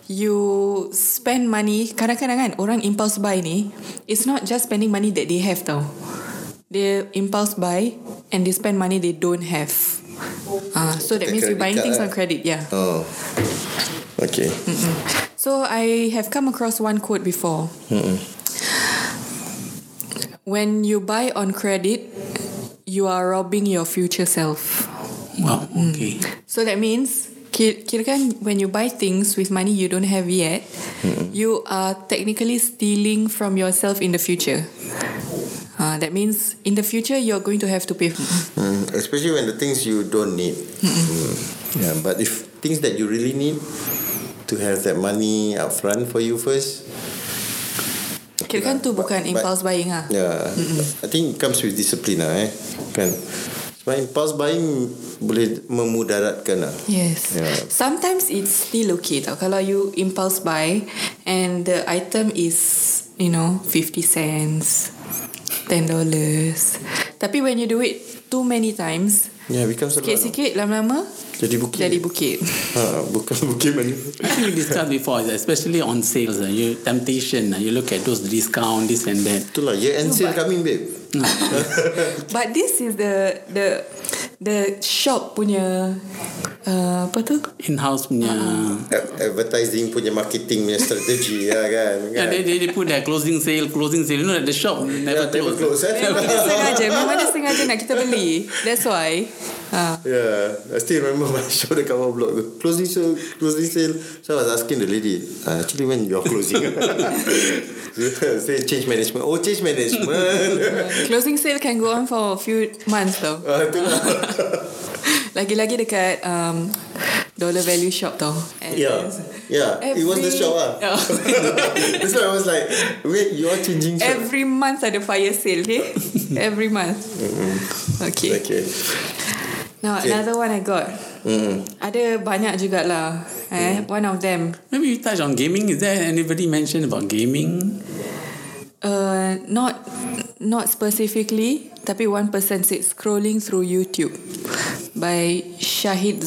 Speaker 2: you spend money. Kadang-kadang kan orang impulse buy ni, it's not just spending money that they have tau. They impulse buy and they spend money they don't have. Ah, so that means you buying things
Speaker 3: lah.
Speaker 2: on credit, yeah.
Speaker 3: Oh. Okay.
Speaker 2: So I have come across one quote before. When you buy on credit, you are robbing your future self.
Speaker 4: Wow. Okay.
Speaker 2: So that means ki- kira kan when you buy things with money you don't have yet, you are technically stealing from yourself in the future. Uh, that means in the future you're going to have to pay.
Speaker 3: Mm, especially when the things you don't need. Mm. Yeah, but if things that you really need to have that money up front for you first.
Speaker 2: Kira kan tu
Speaker 3: But-
Speaker 2: bukan
Speaker 3: but-
Speaker 2: impulse buying ah.
Speaker 3: Yeah, I think it comes with discipline lah eh. Kan. Sebab impulse buying boleh memudaratkan lah.
Speaker 2: Yes.
Speaker 3: Yeah.
Speaker 2: Sometimes it's still okay tau. Kalau you impulse buy and the item is, you know, 50 cents, 10 dollars. Tapi when you do it too many times,
Speaker 3: Yeah, becomes a lot.
Speaker 2: sikit-sikit lama-lama
Speaker 3: Jadi bukit.
Speaker 2: jadi bukit.
Speaker 3: Ha, bukan bukit mana.
Speaker 4: I think we discussed before, especially on sales. Uh, you temptation. Uh, you look at those discount, this and that.
Speaker 3: Itulah year end sale coming babe.
Speaker 2: But this is the the the shop punya uh, apa tu?
Speaker 4: In-house punya.
Speaker 3: A- Advertising punya marketing punya strategi ya kan.
Speaker 4: Yeah,
Speaker 3: kan?
Speaker 4: they, they, they put their closing sale, closing sale. You know, at the shop never
Speaker 3: Yeah,
Speaker 4: close.
Speaker 3: close, eh?
Speaker 2: Memang dia sengaja, memang dia sengaja nak kita beli. That's why. Uh,
Speaker 3: Yeah, I still remember my show dekat bawah blog tu. Closing sale, closing sale. So I was asking the lady, uh, actually when you're closing? Say change management. Oh, change management.
Speaker 2: closing sale can go on for a few months.
Speaker 3: Ah, tu lah.
Speaker 2: Lagi-lagi dekat um, dollar value shop tau. And
Speaker 3: Yeah, yeah. It was the
Speaker 2: Every-
Speaker 3: shop ah.
Speaker 2: Yeah.
Speaker 3: That's why I was like, wait, you are changing shop.
Speaker 2: Every month ada fire sale, okay? Every month. Okay.
Speaker 3: Okay.
Speaker 2: Now
Speaker 3: Okay.
Speaker 2: another one I got.
Speaker 3: Mm.
Speaker 2: Ada banyak jugalah. Eh, one of them.
Speaker 4: Maybe you touch on gaming. Is there anybody mentioned about gaming?
Speaker 2: Uh, not not specifically, tapi one person said scrolling through YouTube by Shahid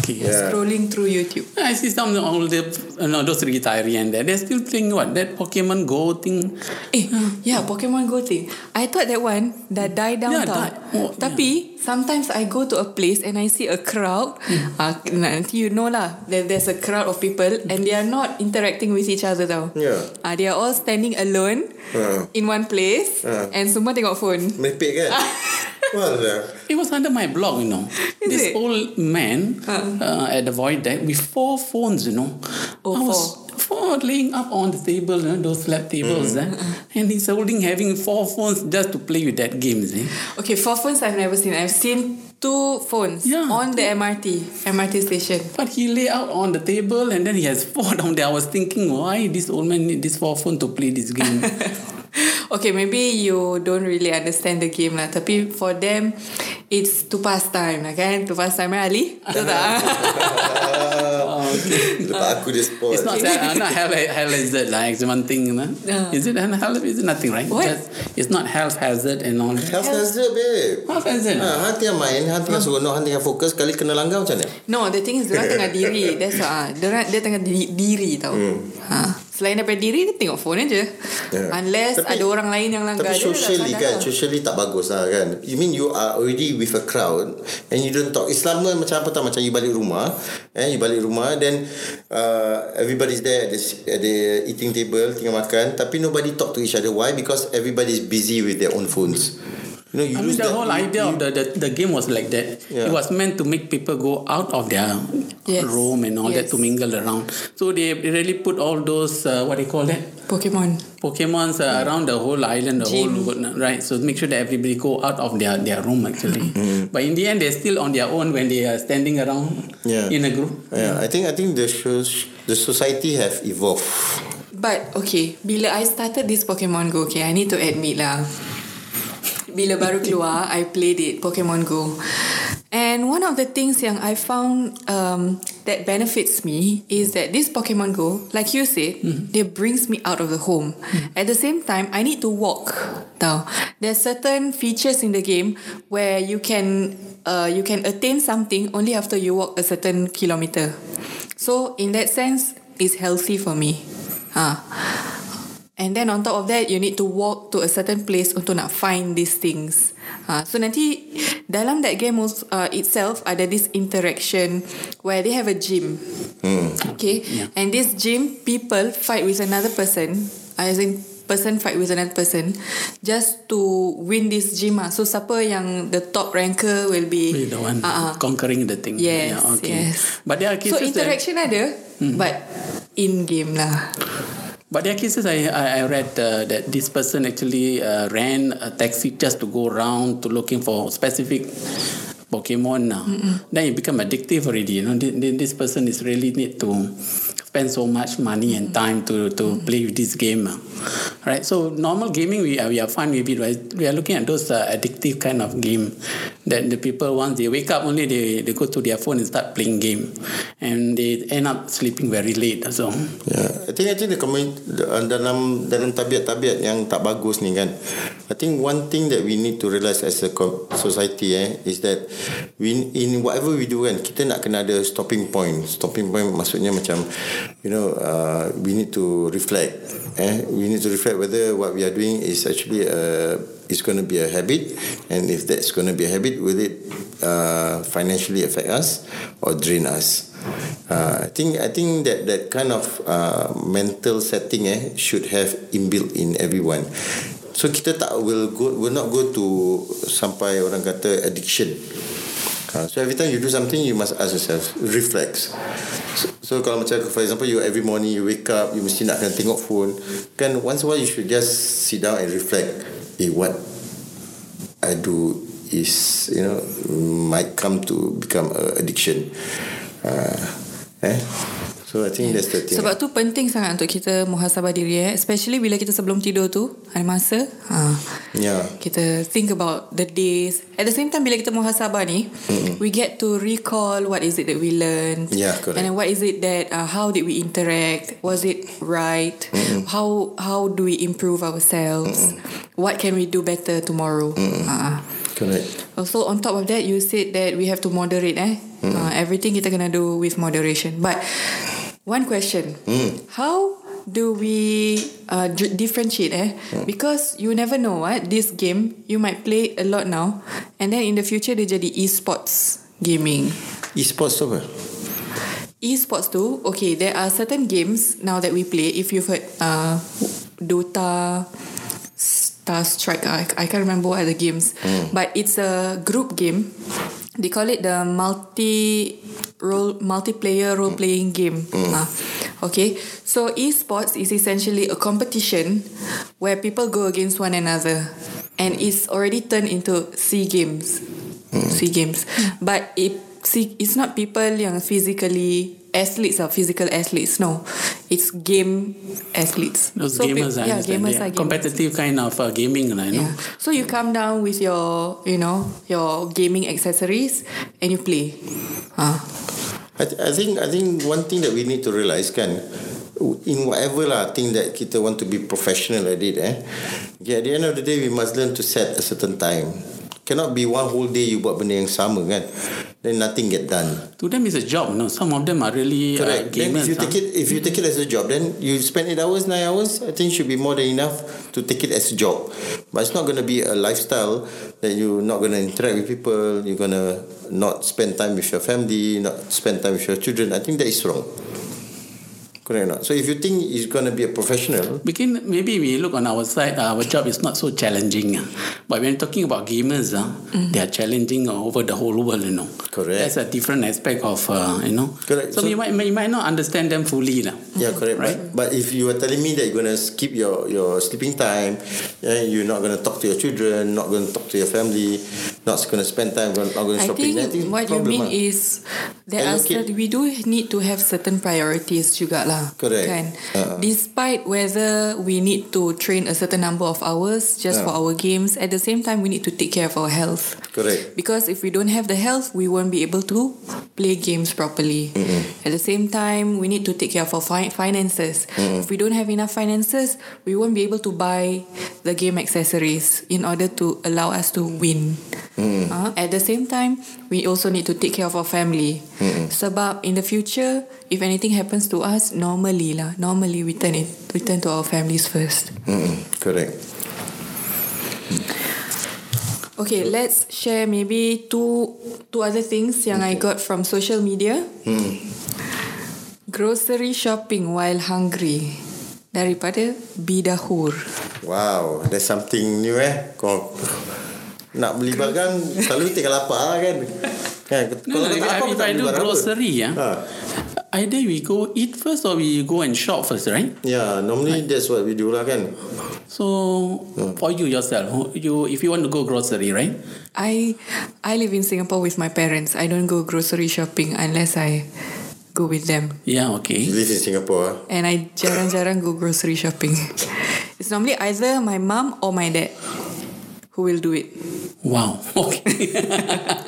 Speaker 4: Okay.
Speaker 3: Yeah.
Speaker 2: Scrolling through YouTube.
Speaker 4: I see some older, you know, those retiree and that they're still playing what that Pokemon Go thing.
Speaker 2: Eh, yeah, Pokemon Go thing. I thought that one dah die down
Speaker 4: Yeah,
Speaker 2: tau.
Speaker 4: Oh,
Speaker 2: Tapi sometimes I go to a place and I see a crowd. Uh, nanti you know lah, there, there's a crowd of people and they are not interacting with each other tau.
Speaker 3: Yeah.
Speaker 2: Uh, they are all standing alone
Speaker 3: Uh.
Speaker 2: in one place
Speaker 3: Uh.
Speaker 2: and semua tengok phone.
Speaker 3: Merepek kan?
Speaker 4: It was under my blog, you know.
Speaker 2: Is
Speaker 4: this
Speaker 2: it?
Speaker 4: old man uh, at the void deck with four phones, you know.
Speaker 2: Oh,
Speaker 4: I was four laying up on the table, you know, those lap tables, eh? and he's holding, having four phones just to play with that game, see.
Speaker 2: Okay, four phones I've never seen. I've seen two phones
Speaker 4: Yeah.
Speaker 2: on the MRT, MRT station.
Speaker 4: But he lay out on the table and then he has four down there. I was thinking, why this old man need this four phone to play this game?
Speaker 2: Okay, maybe you don't really understand the game lah. Tapi for them, it's to pass time lah kan? To pass time, eh, Ali? Betul tak?
Speaker 3: Lepas aku dia sport.
Speaker 4: it's not uh, not hell, hell hazard like it's one thing, you know?
Speaker 2: Yeah.
Speaker 4: Is it hell is it nothing, right?
Speaker 2: What?
Speaker 4: Just, it's not health hazard and all that.
Speaker 3: Health hazard babe.
Speaker 4: Health hazard.
Speaker 3: Ha, hang tengah main, hang tengah seronok, hang tengah fokus, kali kena langgar macam mana?
Speaker 2: No, the thing is, dia tengah diri. That's why. Dia, dia tengah di, diri tau. Ha. Selain daripada diri, dia tengok phone aja.
Speaker 3: Yeah.
Speaker 2: Unless
Speaker 3: Tapi-
Speaker 2: ada orang lain yang langgar.
Speaker 3: Tapi
Speaker 2: dia
Speaker 3: socially
Speaker 2: sadar
Speaker 3: kan
Speaker 2: lah.
Speaker 3: Socially tak bagus lah kan You mean you are already with a crowd And you don't talk. Selama macam apa tau? Macam you balik rumah eh, You balik rumah Then uh, Everybody's there at the, at the eating table Tengah makan Tapi nobody talk to each other. Why? Because everybody's busy with their own phones You know, you
Speaker 4: I mean, the whole
Speaker 3: you-
Speaker 4: idea
Speaker 3: you-
Speaker 4: of the, the the game was like that.
Speaker 3: Yeah.
Speaker 4: It was meant to make people go out of their
Speaker 2: Yes.
Speaker 4: room and all that to mingle around. So they really put all those uh, what do you call that
Speaker 2: Pokemon.
Speaker 4: Pokemons uh, around the whole island, the
Speaker 2: Gym.
Speaker 4: whole world, right? So make sure that everybody go out of their, their room actually. But in the end, they're still on their own when they are standing around
Speaker 3: Yeah.
Speaker 4: in a group.
Speaker 3: Yeah, I think I think the shows the society have evolved.
Speaker 2: But okay, bila I started this Pokemon Go, okay, I need to admit lah. Bila baru keluar, I played it, Pokemon Go. And one of the things yang I found um, that benefits me is that this Pokemon Go, like you said, they brings me out of the home. At the same time, I need to walk. Tau. There's certain features in the game where you can uh, you can attain something only after you walk a certain kilometer. So in that sense, it's healthy for me. Ha. And then on top of that, you need to walk to a certain place untuk nak find these things. Ha. So nanti dalam that game uh, itself ada this interaction where they have a gym. Okay. And this gym, people fight with another person. uh, As in person fight with another person just to win this gym ah. So siapa yang the top ranker will be
Speaker 4: the one
Speaker 2: ah.
Speaker 4: conquering the thing.
Speaker 2: Yes,
Speaker 4: Yeah, okay.
Speaker 2: yes.
Speaker 4: But there are
Speaker 2: So
Speaker 4: cases that,
Speaker 2: interaction ada but in game lah.
Speaker 4: But there are cases I I, I read uh, that this person actually uh, ran a taxi just to go around to looking for specific Pokemon now. Then it become addictive already. You know, this, this person is really need to spend so much money and time to to play with this game. Right. So normal gaming we are we are fine with it. Right? We are looking at those uh, addictive kind of game that the people once they wake up only they they go to their phone and start playing game, and they end up sleeping very late. So.
Speaker 3: Yeah, I think I think the community dalam dalam tabiat-tabiat yang tak bagus ni kan. I think one thing that we need to realise as a society eh is that we in whatever we do kan kita nak kena ada stopping point. Stopping point maksudnya macam you know uh, we need to reflect. Eh, we need to reflect whether what we are doing is actually a is going to be a habit, and if that's going to be a habit, will it uh, financially affect us or drain us? Uh, I think I think that that kind of uh, mental setting eh should have inbuilt in everyone. So kita tak will go will not go to sampai orang kata addiction. Uh, so every time you do something you must ask yourself reflex. So, so kalau macam for example you every morning you wake up you mesti nak kena tengok phone kan once a while you should just sit down and reflect. Eh what I do is you know might come to become a addiction. Uh, eh? So I think that's the thing.
Speaker 2: Sebab tu penting sangat untuk kita muhasabah diri eh. Especially bila kita sebelum tidur tu Ada masa ha,
Speaker 3: yeah.
Speaker 2: Kita think about the days At the same time bila kita muhasabah ni mm-hmm. We get to recall What is it that we learned
Speaker 3: Yeah, correct.
Speaker 2: And then what is it that uh, How did we interact Was it right mm-hmm. How How do we improve ourselves mm-hmm. What can we do better tomorrow mm-hmm. uh,
Speaker 3: Correct.
Speaker 2: Also on top of that You said that We have to moderate eh mm. uh, Everything kita kena do With moderation But One question.
Speaker 3: Mm.
Speaker 2: How do we uh, differentiate eh? Because you never know what This game You might play a lot now And then in the future Dia jadi e-sports Gaming.
Speaker 3: E-sports tu apa?
Speaker 2: E-sports tu Okay there are certain games Now that we play. If you've heard uh, Dota Star Strike I, I can't remember what are the games mm. But it's a group game. They call it the multi role multiplayer role playing mm. game. Mm. Ah, okay, so esports is essentially a competition where people go against one another, and it's already turned into sea games. Sea games, but it see it's not people yang physically athletes or physical athletes. No, it's game athletes.
Speaker 4: Those
Speaker 2: So pe-
Speaker 4: gamers, I
Speaker 2: yeah, gamers
Speaker 4: They
Speaker 2: are gamers.
Speaker 4: competitive kind of uh, gaming, lah, you know.
Speaker 2: Yeah. So you come down with your, you know, your gaming accessories and you play. Ah.
Speaker 3: I, th- I think I think one thing that we need to realise kan in whatever lah thing that kita want to be professional at it eh okay, at the end of the day we must learn to set a certain time cannot be one whole day you buat benda yang sama kan then nothing get done
Speaker 4: To them, it's a job. No, some of them are really uh,
Speaker 3: Correct. then
Speaker 4: gamers.
Speaker 3: if you
Speaker 4: huh?
Speaker 3: take it if you take it as a job, then you spend eight hours, nine hours. I think should be more than enough to take it as a job. But it's not going to be a lifestyle that you're not going to interact with people. You're going to not spend time with your family, not spend time with your children. I think that is wrong. Correct or not? So if you think he's going to be a professional,
Speaker 4: Begin, maybe we look on our side, uh, our job is not so challenging. uh. But when talking about gamers, uh, they are challenging over the whole world, you know.
Speaker 3: Correct.
Speaker 4: That's a different aspect of, uh, you know.
Speaker 3: Correct.
Speaker 4: So,
Speaker 3: So-
Speaker 4: you, might, you might not understand them fully. lah.
Speaker 3: Yeah, correct.
Speaker 4: Right.
Speaker 3: But, but if you are telling me that you're going to skip your, your sleeping time, yeah, you're not going to talk to your children, not going to talk to your family, not going to spend time, not going to
Speaker 2: I
Speaker 3: shopping,
Speaker 2: think
Speaker 3: then
Speaker 2: what you mean
Speaker 3: lah.
Speaker 2: is there are
Speaker 3: Allocate.
Speaker 2: certain, we do need to have certain priorities juga lah.
Speaker 3: Correct.
Speaker 2: Kan?
Speaker 3: Uh-uh.
Speaker 2: Despite whether we need to train a certain number of hours just
Speaker 3: Yeah.
Speaker 2: for our games, at the same time we need to take care of our health.
Speaker 3: Correct.
Speaker 2: Because if we don't have the health, we won't be able to play games properly. At the same time, we need to take care of our fi- finances. If we don't have enough finances, we won't be able to buy the game accessories in order to allow us to win. Uh, at the same time, we also need to take care of our family. Sebab in the future, if anything happens to us, normally lah, normally we turn it, we turn to our families first.
Speaker 3: Mm-mm. Correct.
Speaker 2: Okay, let's share maybe two two other things yang I got from social media. Grocery shopping while hungry daripada Bidahur.
Speaker 3: Wow, there's something new eh. Kau nak beli barang selalu tengah lapar lah kan. Kan?
Speaker 4: No, no,
Speaker 3: tak lapar,
Speaker 4: I,
Speaker 3: kau
Speaker 4: if
Speaker 3: tak
Speaker 4: I
Speaker 3: beli
Speaker 4: do
Speaker 3: apa.
Speaker 4: grocery, yeah,
Speaker 3: Ha.
Speaker 4: Either we go eat first or we go and shop first, right?
Speaker 3: Yeah, normally that's what we do lah kan.
Speaker 4: So for you yourself, you if you want to go grocery, right?
Speaker 2: I I live in Singapore with my parents. I don't go grocery shopping unless I go with them.
Speaker 4: Yeah,
Speaker 3: You
Speaker 4: okay.
Speaker 3: live in Singapore. ah.
Speaker 2: And I jarang-jarang go grocery shopping. It's normally either my mum or my dad who will do it.
Speaker 4: Wow. Okay.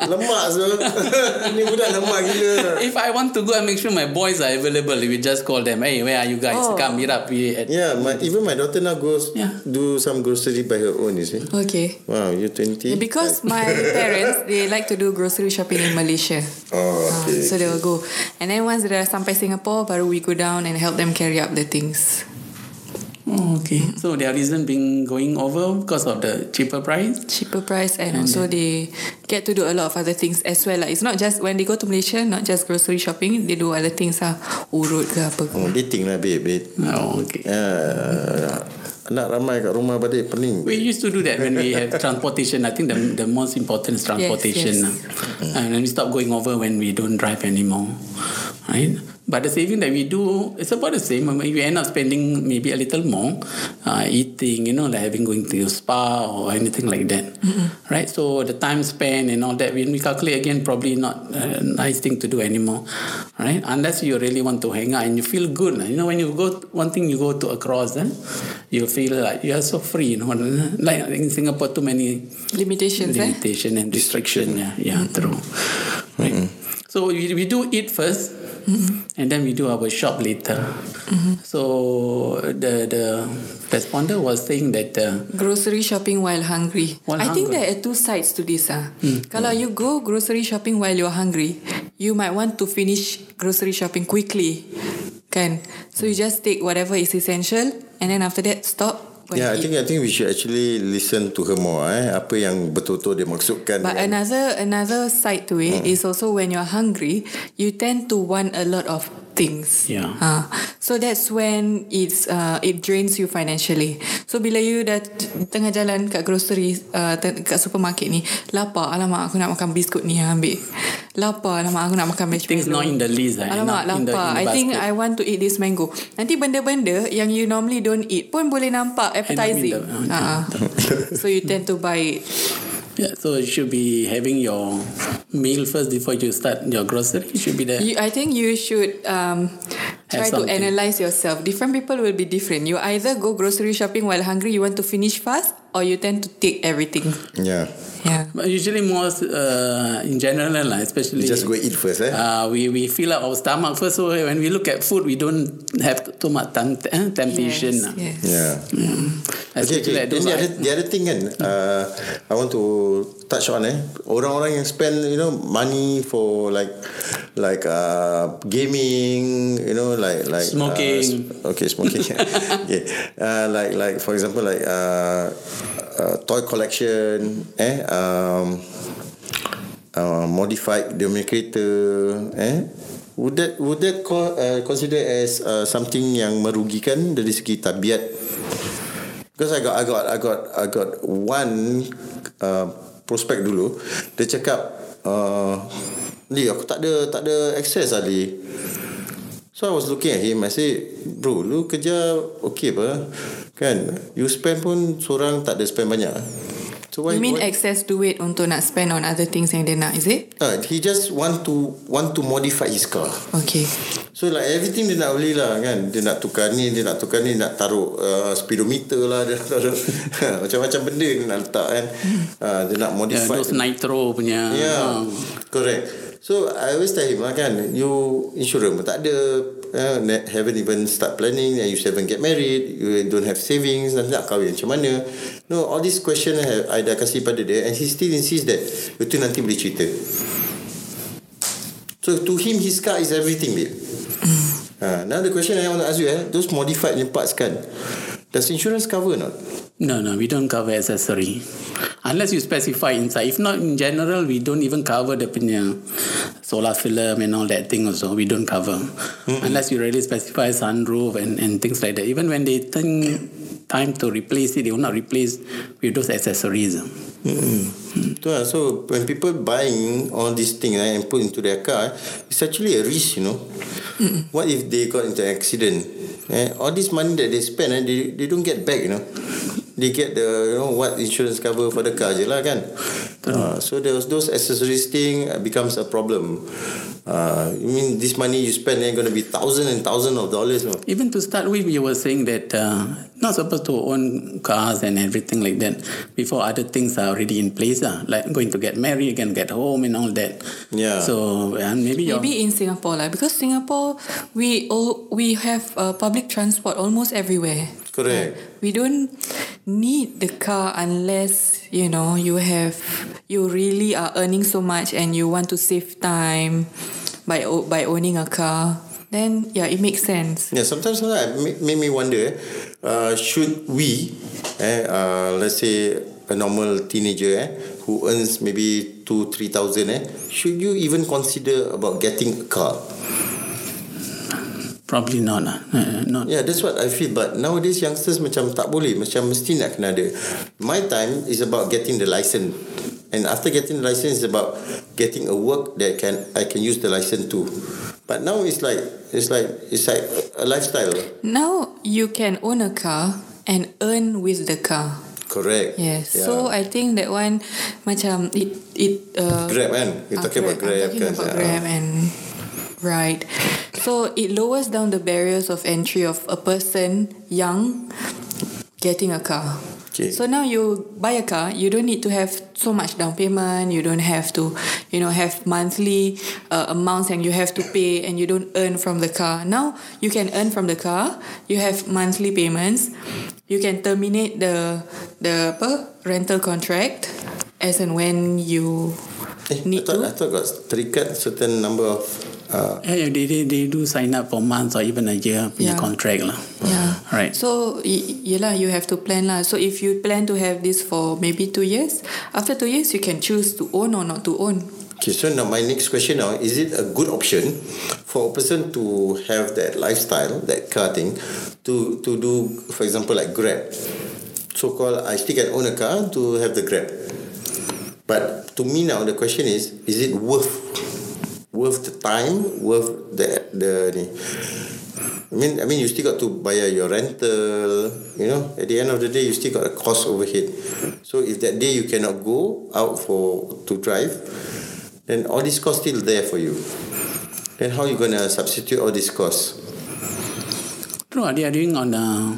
Speaker 3: Lemak so. Ni budak lemak gila.
Speaker 4: if I want to go and make sure my boys are available, we just call them. Hey, where are you guys?
Speaker 2: Oh.
Speaker 4: Come meet up. We at
Speaker 3: Yeah, my, even my daughter now goes
Speaker 4: Yeah.
Speaker 3: do some grocery by her own, you see.
Speaker 2: Okay.
Speaker 3: Wow, you're 20?
Speaker 2: Because my parents they like to do grocery shopping in Malaysia.
Speaker 3: Oh,
Speaker 2: Ah,
Speaker 3: okay.
Speaker 2: so they will go. And then once dah sampai Singapore, baru we go down and help them carry up the things.
Speaker 4: Oh, okay. So their reason being going over because of the cheaper price.
Speaker 2: Cheaper price and also they get to do a lot of other things as well. Like it's not just when they go to Malaysia, not just grocery shopping, they do other things lah. Urut ke apa.
Speaker 3: Oh, dating lah, babe. babe.
Speaker 4: Oh, okay.
Speaker 3: Uh, anak ramai kat rumah balik pening.
Speaker 4: We used to do that when we have transportation. I think the the most important is transportation.
Speaker 2: yes.
Speaker 4: uh, And then we stop going over when we don't drive anymore. Right? But the saving that we do, it's about the same. I mean, we end up spending maybe a little more uh, eating, you know, like having going to a spa or anything like that. Right? So the time spent and all that, when we calculate again, probably not a nice thing to do anymore. Right? Unless you really want to hang out and you feel good. You know, when you go, one thing you go to across, then you feel like you are so free. You know, like in Singapore, too many
Speaker 2: Limitations eh.
Speaker 4: and restriction. Yeah, yeah, true. Right. So we, we do eat 1st and then we do our shop later. So the the responder was saying that uh,
Speaker 2: Grocery shopping while hungry.
Speaker 4: While
Speaker 2: I think there are two sides to this. Ah, Kalau you go grocery shopping while you're hungry, you might want to finish grocery shopping quickly. Kan? So you just take whatever is essential and then after that stop. And
Speaker 3: Yeah, I think I think we should actually listen to her more. Eh, apa yang betul-betul dia maksudkan.
Speaker 2: But
Speaker 3: dengan-
Speaker 2: another another side to it is also when you're hungry, you tend to want a lot of things.
Speaker 4: Yeah.
Speaker 2: Ha. So that's when it's uh, it drains you financially. So bila you dah tengah jalan kat grocery uh, kat supermarket ni, lapar, alamak aku nak makan biskut ni ambil. Lapar, alamak aku nak makan marshmallow.
Speaker 4: things not in the list. eh,
Speaker 2: Alamak
Speaker 4: not in the, in
Speaker 2: lapar
Speaker 4: the
Speaker 2: I think. I want to eat this mango Nanti benda-benda Yang you normally don't eat Pun boleh nampak Appetizing Ha. So you tend to buy it
Speaker 4: Yeah, so you should be having your meal first before you start your grocery. It should be there.
Speaker 2: You, I think you should um, try to analyze yourself. Different people will be different. You either go grocery shopping while hungry, you want to finish fast, or you tend to take everything.
Speaker 3: Yeah.
Speaker 2: Yeah.
Speaker 4: But usually most uh, in general lah, especially
Speaker 3: You just go eat first, eh?
Speaker 4: uh, we we fill up our stomach first. So when we look at food, we don't have much tempt- eh, temptation.
Speaker 2: Yes,
Speaker 4: lah.
Speaker 2: yes.
Speaker 3: Yeah. Okay,
Speaker 4: Especially
Speaker 3: okay.
Speaker 4: like
Speaker 3: Then the other, the thing kan, uh, I want to touch on eh, orang-orang yang spend you know money for like like uh, gaming, you know like like
Speaker 4: Smoking.
Speaker 3: Uh, okay, smoking. okay, uh, like like for example like uh, uh, toy collection, eh, um, uh, modified dia punya kereta, eh. Would that would that call, uh, consider as uh, something yang merugikan dari segi tabiat? Because I got I got I got I got one uh, prospect dulu. Dia cakap, uh, ni aku tak ada tak ada access Ali. So I was looking at him I say Bro lu kerja Okay apa Kan You spend pun Seorang tak ada spend banyak So why
Speaker 2: You mean
Speaker 3: why,
Speaker 2: excess duit untuk nak spend on other things yang dia nak, is it?
Speaker 3: uh, He just want to Want to modify his car
Speaker 2: Okay.
Speaker 3: So like everything dia nak beli lah kan Dia nak tukar ni Dia nak tukar ni Nak taruh uh, speedometer lah Dia nak taruh Macam-macam benda dia nak letak kan uh, Dia nak
Speaker 4: Yeah,
Speaker 3: modify
Speaker 4: those nitro punya.
Speaker 3: Yeah,
Speaker 4: uh,
Speaker 3: correct. So I always tell him lah kan, you insurance pun tak ada, uh, haven't even start planning, and you haven't get married, you don't have savings, nanti nak kahwin macam mana? No, all these question I, I dah kasih pada dia, and he still insists that itu nanti boleh cerita. So to him, his car is everything, babe. uh, now the question I want to ask you, eh, those modified parts kan, does insurance cover or not?
Speaker 4: No, no, we don't cover accessory. Unless you specify inside. If not, in general, we don't even cover the punya solar film and all that thing also. We don't cover. Unless you really specify sunroof and, and things like that. Even when they think time to replace it, they will not replace with those accessories.
Speaker 3: Mm-hmm. lah. So when people buying all these things eh, and put into their car, it's actually a risk, you know. Mm-hmm. What if they got into an accident? Eh, all this money that they spend, eh, they they don't get back, you know. They get the you know what insurance cover for the car je lah kan. Uh, so those those accessories thing uh, becomes a problem. Uh, you mean this money you spend ain't going to be thousand and thousand of dollars, no?
Speaker 4: Even to start with, you were saying that uh, not supposed to own cars and everything like that before other things are already in place. Uh, like going to get married, you can get home and all that.
Speaker 3: Yeah.
Speaker 4: So and maybe your
Speaker 2: Maybe in Singapore lah, because Singapore we all we have uh, public transport almost everywhere.
Speaker 3: Correct.
Speaker 2: We don't need the car unless you know you have you really are earning so much and you want to save time by by owning a car. Then yeah, it makes sense.
Speaker 3: Yeah, sometimes sometimes it make me wonder, uh, should we, eh, uh, let's say a normal teenager eh, who earns maybe two, three thousand, eh, should you even consider about getting a car?
Speaker 4: Probably not. Uh, uh, not.
Speaker 3: Yeah, that's what I feel. But nowadays youngsters macam tak boleh, macam mesti nak kena ada. My time is about getting the license. And after getting the license is about getting a work that can I can use the license to. But now it's like it's like it's like a lifestyle.
Speaker 2: Now you can own a car and earn with the car.
Speaker 3: Correct.
Speaker 2: Yes.
Speaker 3: Yeah.
Speaker 2: So I think that one macam it it uh,
Speaker 3: Grab kan? You're
Speaker 2: Ah,
Speaker 3: talking about
Speaker 2: correct.
Speaker 3: Grab
Speaker 2: I'm talking
Speaker 3: kan?
Speaker 2: about. Grab and right. So it lowers down the barriers of entry of a person young getting a car.
Speaker 3: Okay.
Speaker 2: So now you buy a car, you don't need to have so much down payment. You don't have to, you know, have monthly uh, amounts and you have to pay, and you don't earn from the car. Now you can earn from the car. You have monthly payments. You can terminate the the apa, rental contract as and when you
Speaker 3: Eh, I
Speaker 2: need
Speaker 3: thought,
Speaker 2: to.
Speaker 3: I thought got terikat certain number of uh,
Speaker 4: Yeah, they, they, they do sign up for months or even a year punya
Speaker 2: Yeah.
Speaker 4: contract lah.
Speaker 2: Yeah.
Speaker 4: Right.
Speaker 2: So y- yelah, you have to plan lah. So if you plan to have this for maybe two years, after two years you can choose to own or not to own.
Speaker 3: Okay, so now my next question now is it a good option for a person to have that lifestyle, that car thing, to to do, for example, like Grab. So called, I still can own a car to have the Grab. But to me now, the question is, is it worth worth the time, worth the the ni? I mean, I mean, you still got to buy your rental. You know, at the end of the day, you still got a cost overhead. So if that day you cannot go out for to drive, then all these costs still there for you. Then how you gonna substitute all these costs?
Speaker 4: True, they are doing on a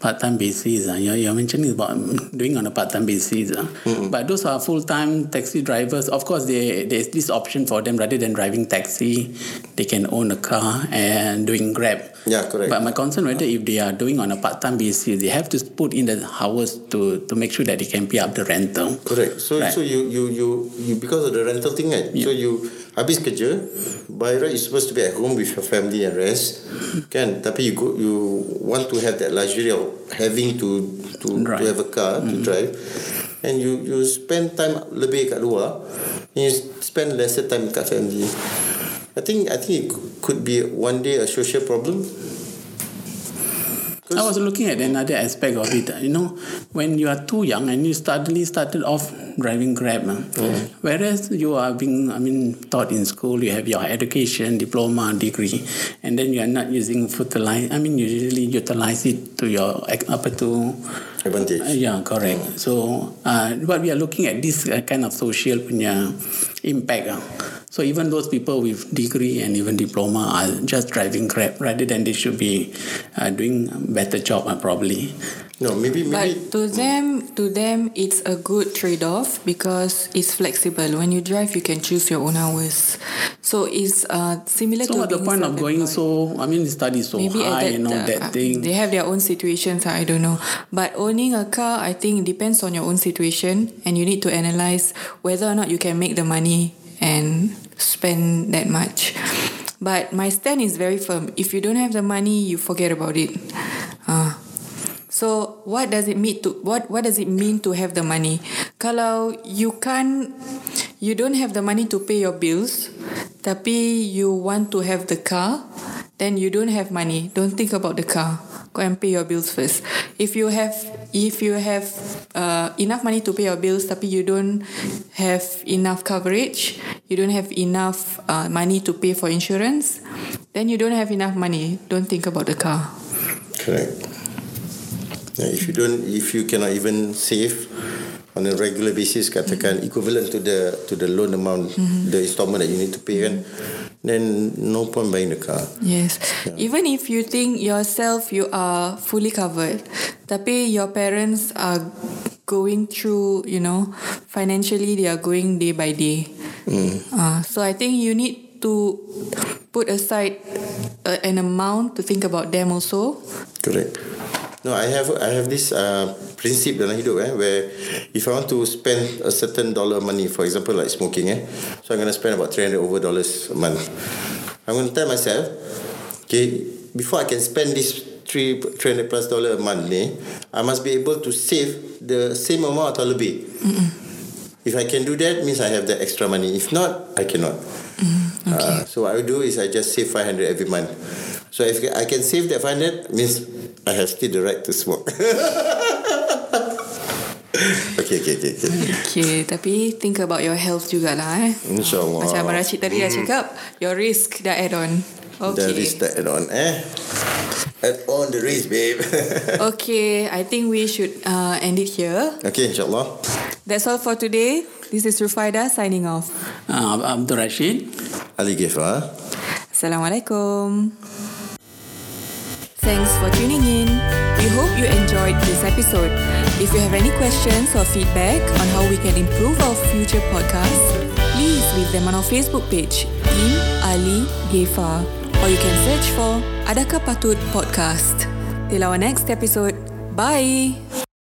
Speaker 4: part-time basis. Uh. You're, you're mentioning about doing on a part-time basis. Uh. But those are full-time taxi drivers. Of course, they, there's this option for them rather than driving taxi, they can own a car and doing Grab.
Speaker 3: Yeah, correct.
Speaker 4: But my concern whether if they are doing on a part-time basis, they have to put in the hours to, to make sure that they can pay up the rental.
Speaker 3: Correct. So
Speaker 4: Right.
Speaker 3: so you you you you because of the rental thing kan. So you habis kerja, by right you're supposed to be at home with your family and rest. Kan? Tapi you go you want to have that luxury of having to to to
Speaker 4: Drive.
Speaker 3: have a car to drive. And you you spend time lebih kat luar and you spend lesser time kat family. I think I think it could be one day a social problem.
Speaker 4: I was looking at another aspect of it. You know, when you are too young and you suddenly started off driving Grab, uh, whereas you are being, I mean, taught in school, you have your education, diploma, degree, and then you are not using fertilize. I mean, you usually utilize it to your apa tu
Speaker 3: Advantage.
Speaker 4: Uh, yeah, correct. So, uh, what we are looking at this uh, kind of social punya impact. Uh. So, even those people with degree and even diploma are just driving Grab rather than they should be uh, doing a better job uh, probably.
Speaker 3: No, maybe maybe
Speaker 2: But to them, to them, it's a good trade-off because it's flexible. When you drive, you can choose your own hours. So it's uh, similar
Speaker 4: So,
Speaker 2: to
Speaker 4: what the point of going
Speaker 2: self-employed.
Speaker 4: so, I mean, the study so
Speaker 2: Maybe
Speaker 4: high
Speaker 2: that,
Speaker 4: and all
Speaker 2: uh,
Speaker 4: that thing.
Speaker 2: They have their own situations. I don't know. But owning a car, I think, depends on your own situation, and you need to analyze whether or not you can make the money and spend that much. But my stand is very firm. If you don't have the money, you forget about it. Uh, so what does it mean to what what does it mean to have the money? Kalau you can't you don't have the money to pay your bills, tapi you want to have the car, then you don't have money. Don't think about the car. Go and pay your bills first. If you have if you have uh, enough money to pay your bills, tapi you don't have enough coverage, you don't have enough uh, money to pay for insurance, then you don't have enough money. Don't think about the car.
Speaker 3: correct. Yeah, if you don't, if you cannot even save on a regular basis, katakan equivalent to the to the loan amount, the installment that you need to pay, kan, then no point buying the car.
Speaker 2: Yes. Even if you think yourself you are fully covered, tapi your parents are going through, you know, financially they are going day by day. Uh, so I think you need to put aside uh, an amount to think about them also.
Speaker 3: Correct. No, I have I have this uh, prinsip dalam hidup eh, where if I want to spend a certain dollar money, for example like smoking eh, so I'm gonna spend about 300 over dollars a month. I'm gonna tell myself, okay, before I can spend this three 300 plus dollar a month ni, I must be able to save the same amount atau lebih. If I can do that, means I have that extra money. If not, I cannot. Uh, so what I do is I just save 500 every month. So if I can save that 500, means I have still the right to smoke. okay, okay, okay, okay.
Speaker 2: Okay, tapi think about your health jugalah eh.
Speaker 3: InsyaAllah.
Speaker 2: Macam Abang Rashid tadi dah cakap, your risk dah add on.
Speaker 3: The
Speaker 2: Okay.
Speaker 3: risk that add on, eh? Add on the risk, babe.
Speaker 2: Okay, I think we should uh, end it here.
Speaker 3: okay, insyaAllah.
Speaker 2: That's all for today. This is Rufaida signing off.
Speaker 4: Uh, Abdul Rashid.
Speaker 3: Ali Gifar.
Speaker 2: Assalamualaikum. Thanks for tuning in. We hope you enjoyed this episode. If you have any questions or feedback on how we can improve our future podcasts, please leave them on our Facebook page, Im Ali Gefa, or you can search for Adakah Patut Podcast. Till our next episode. Bye.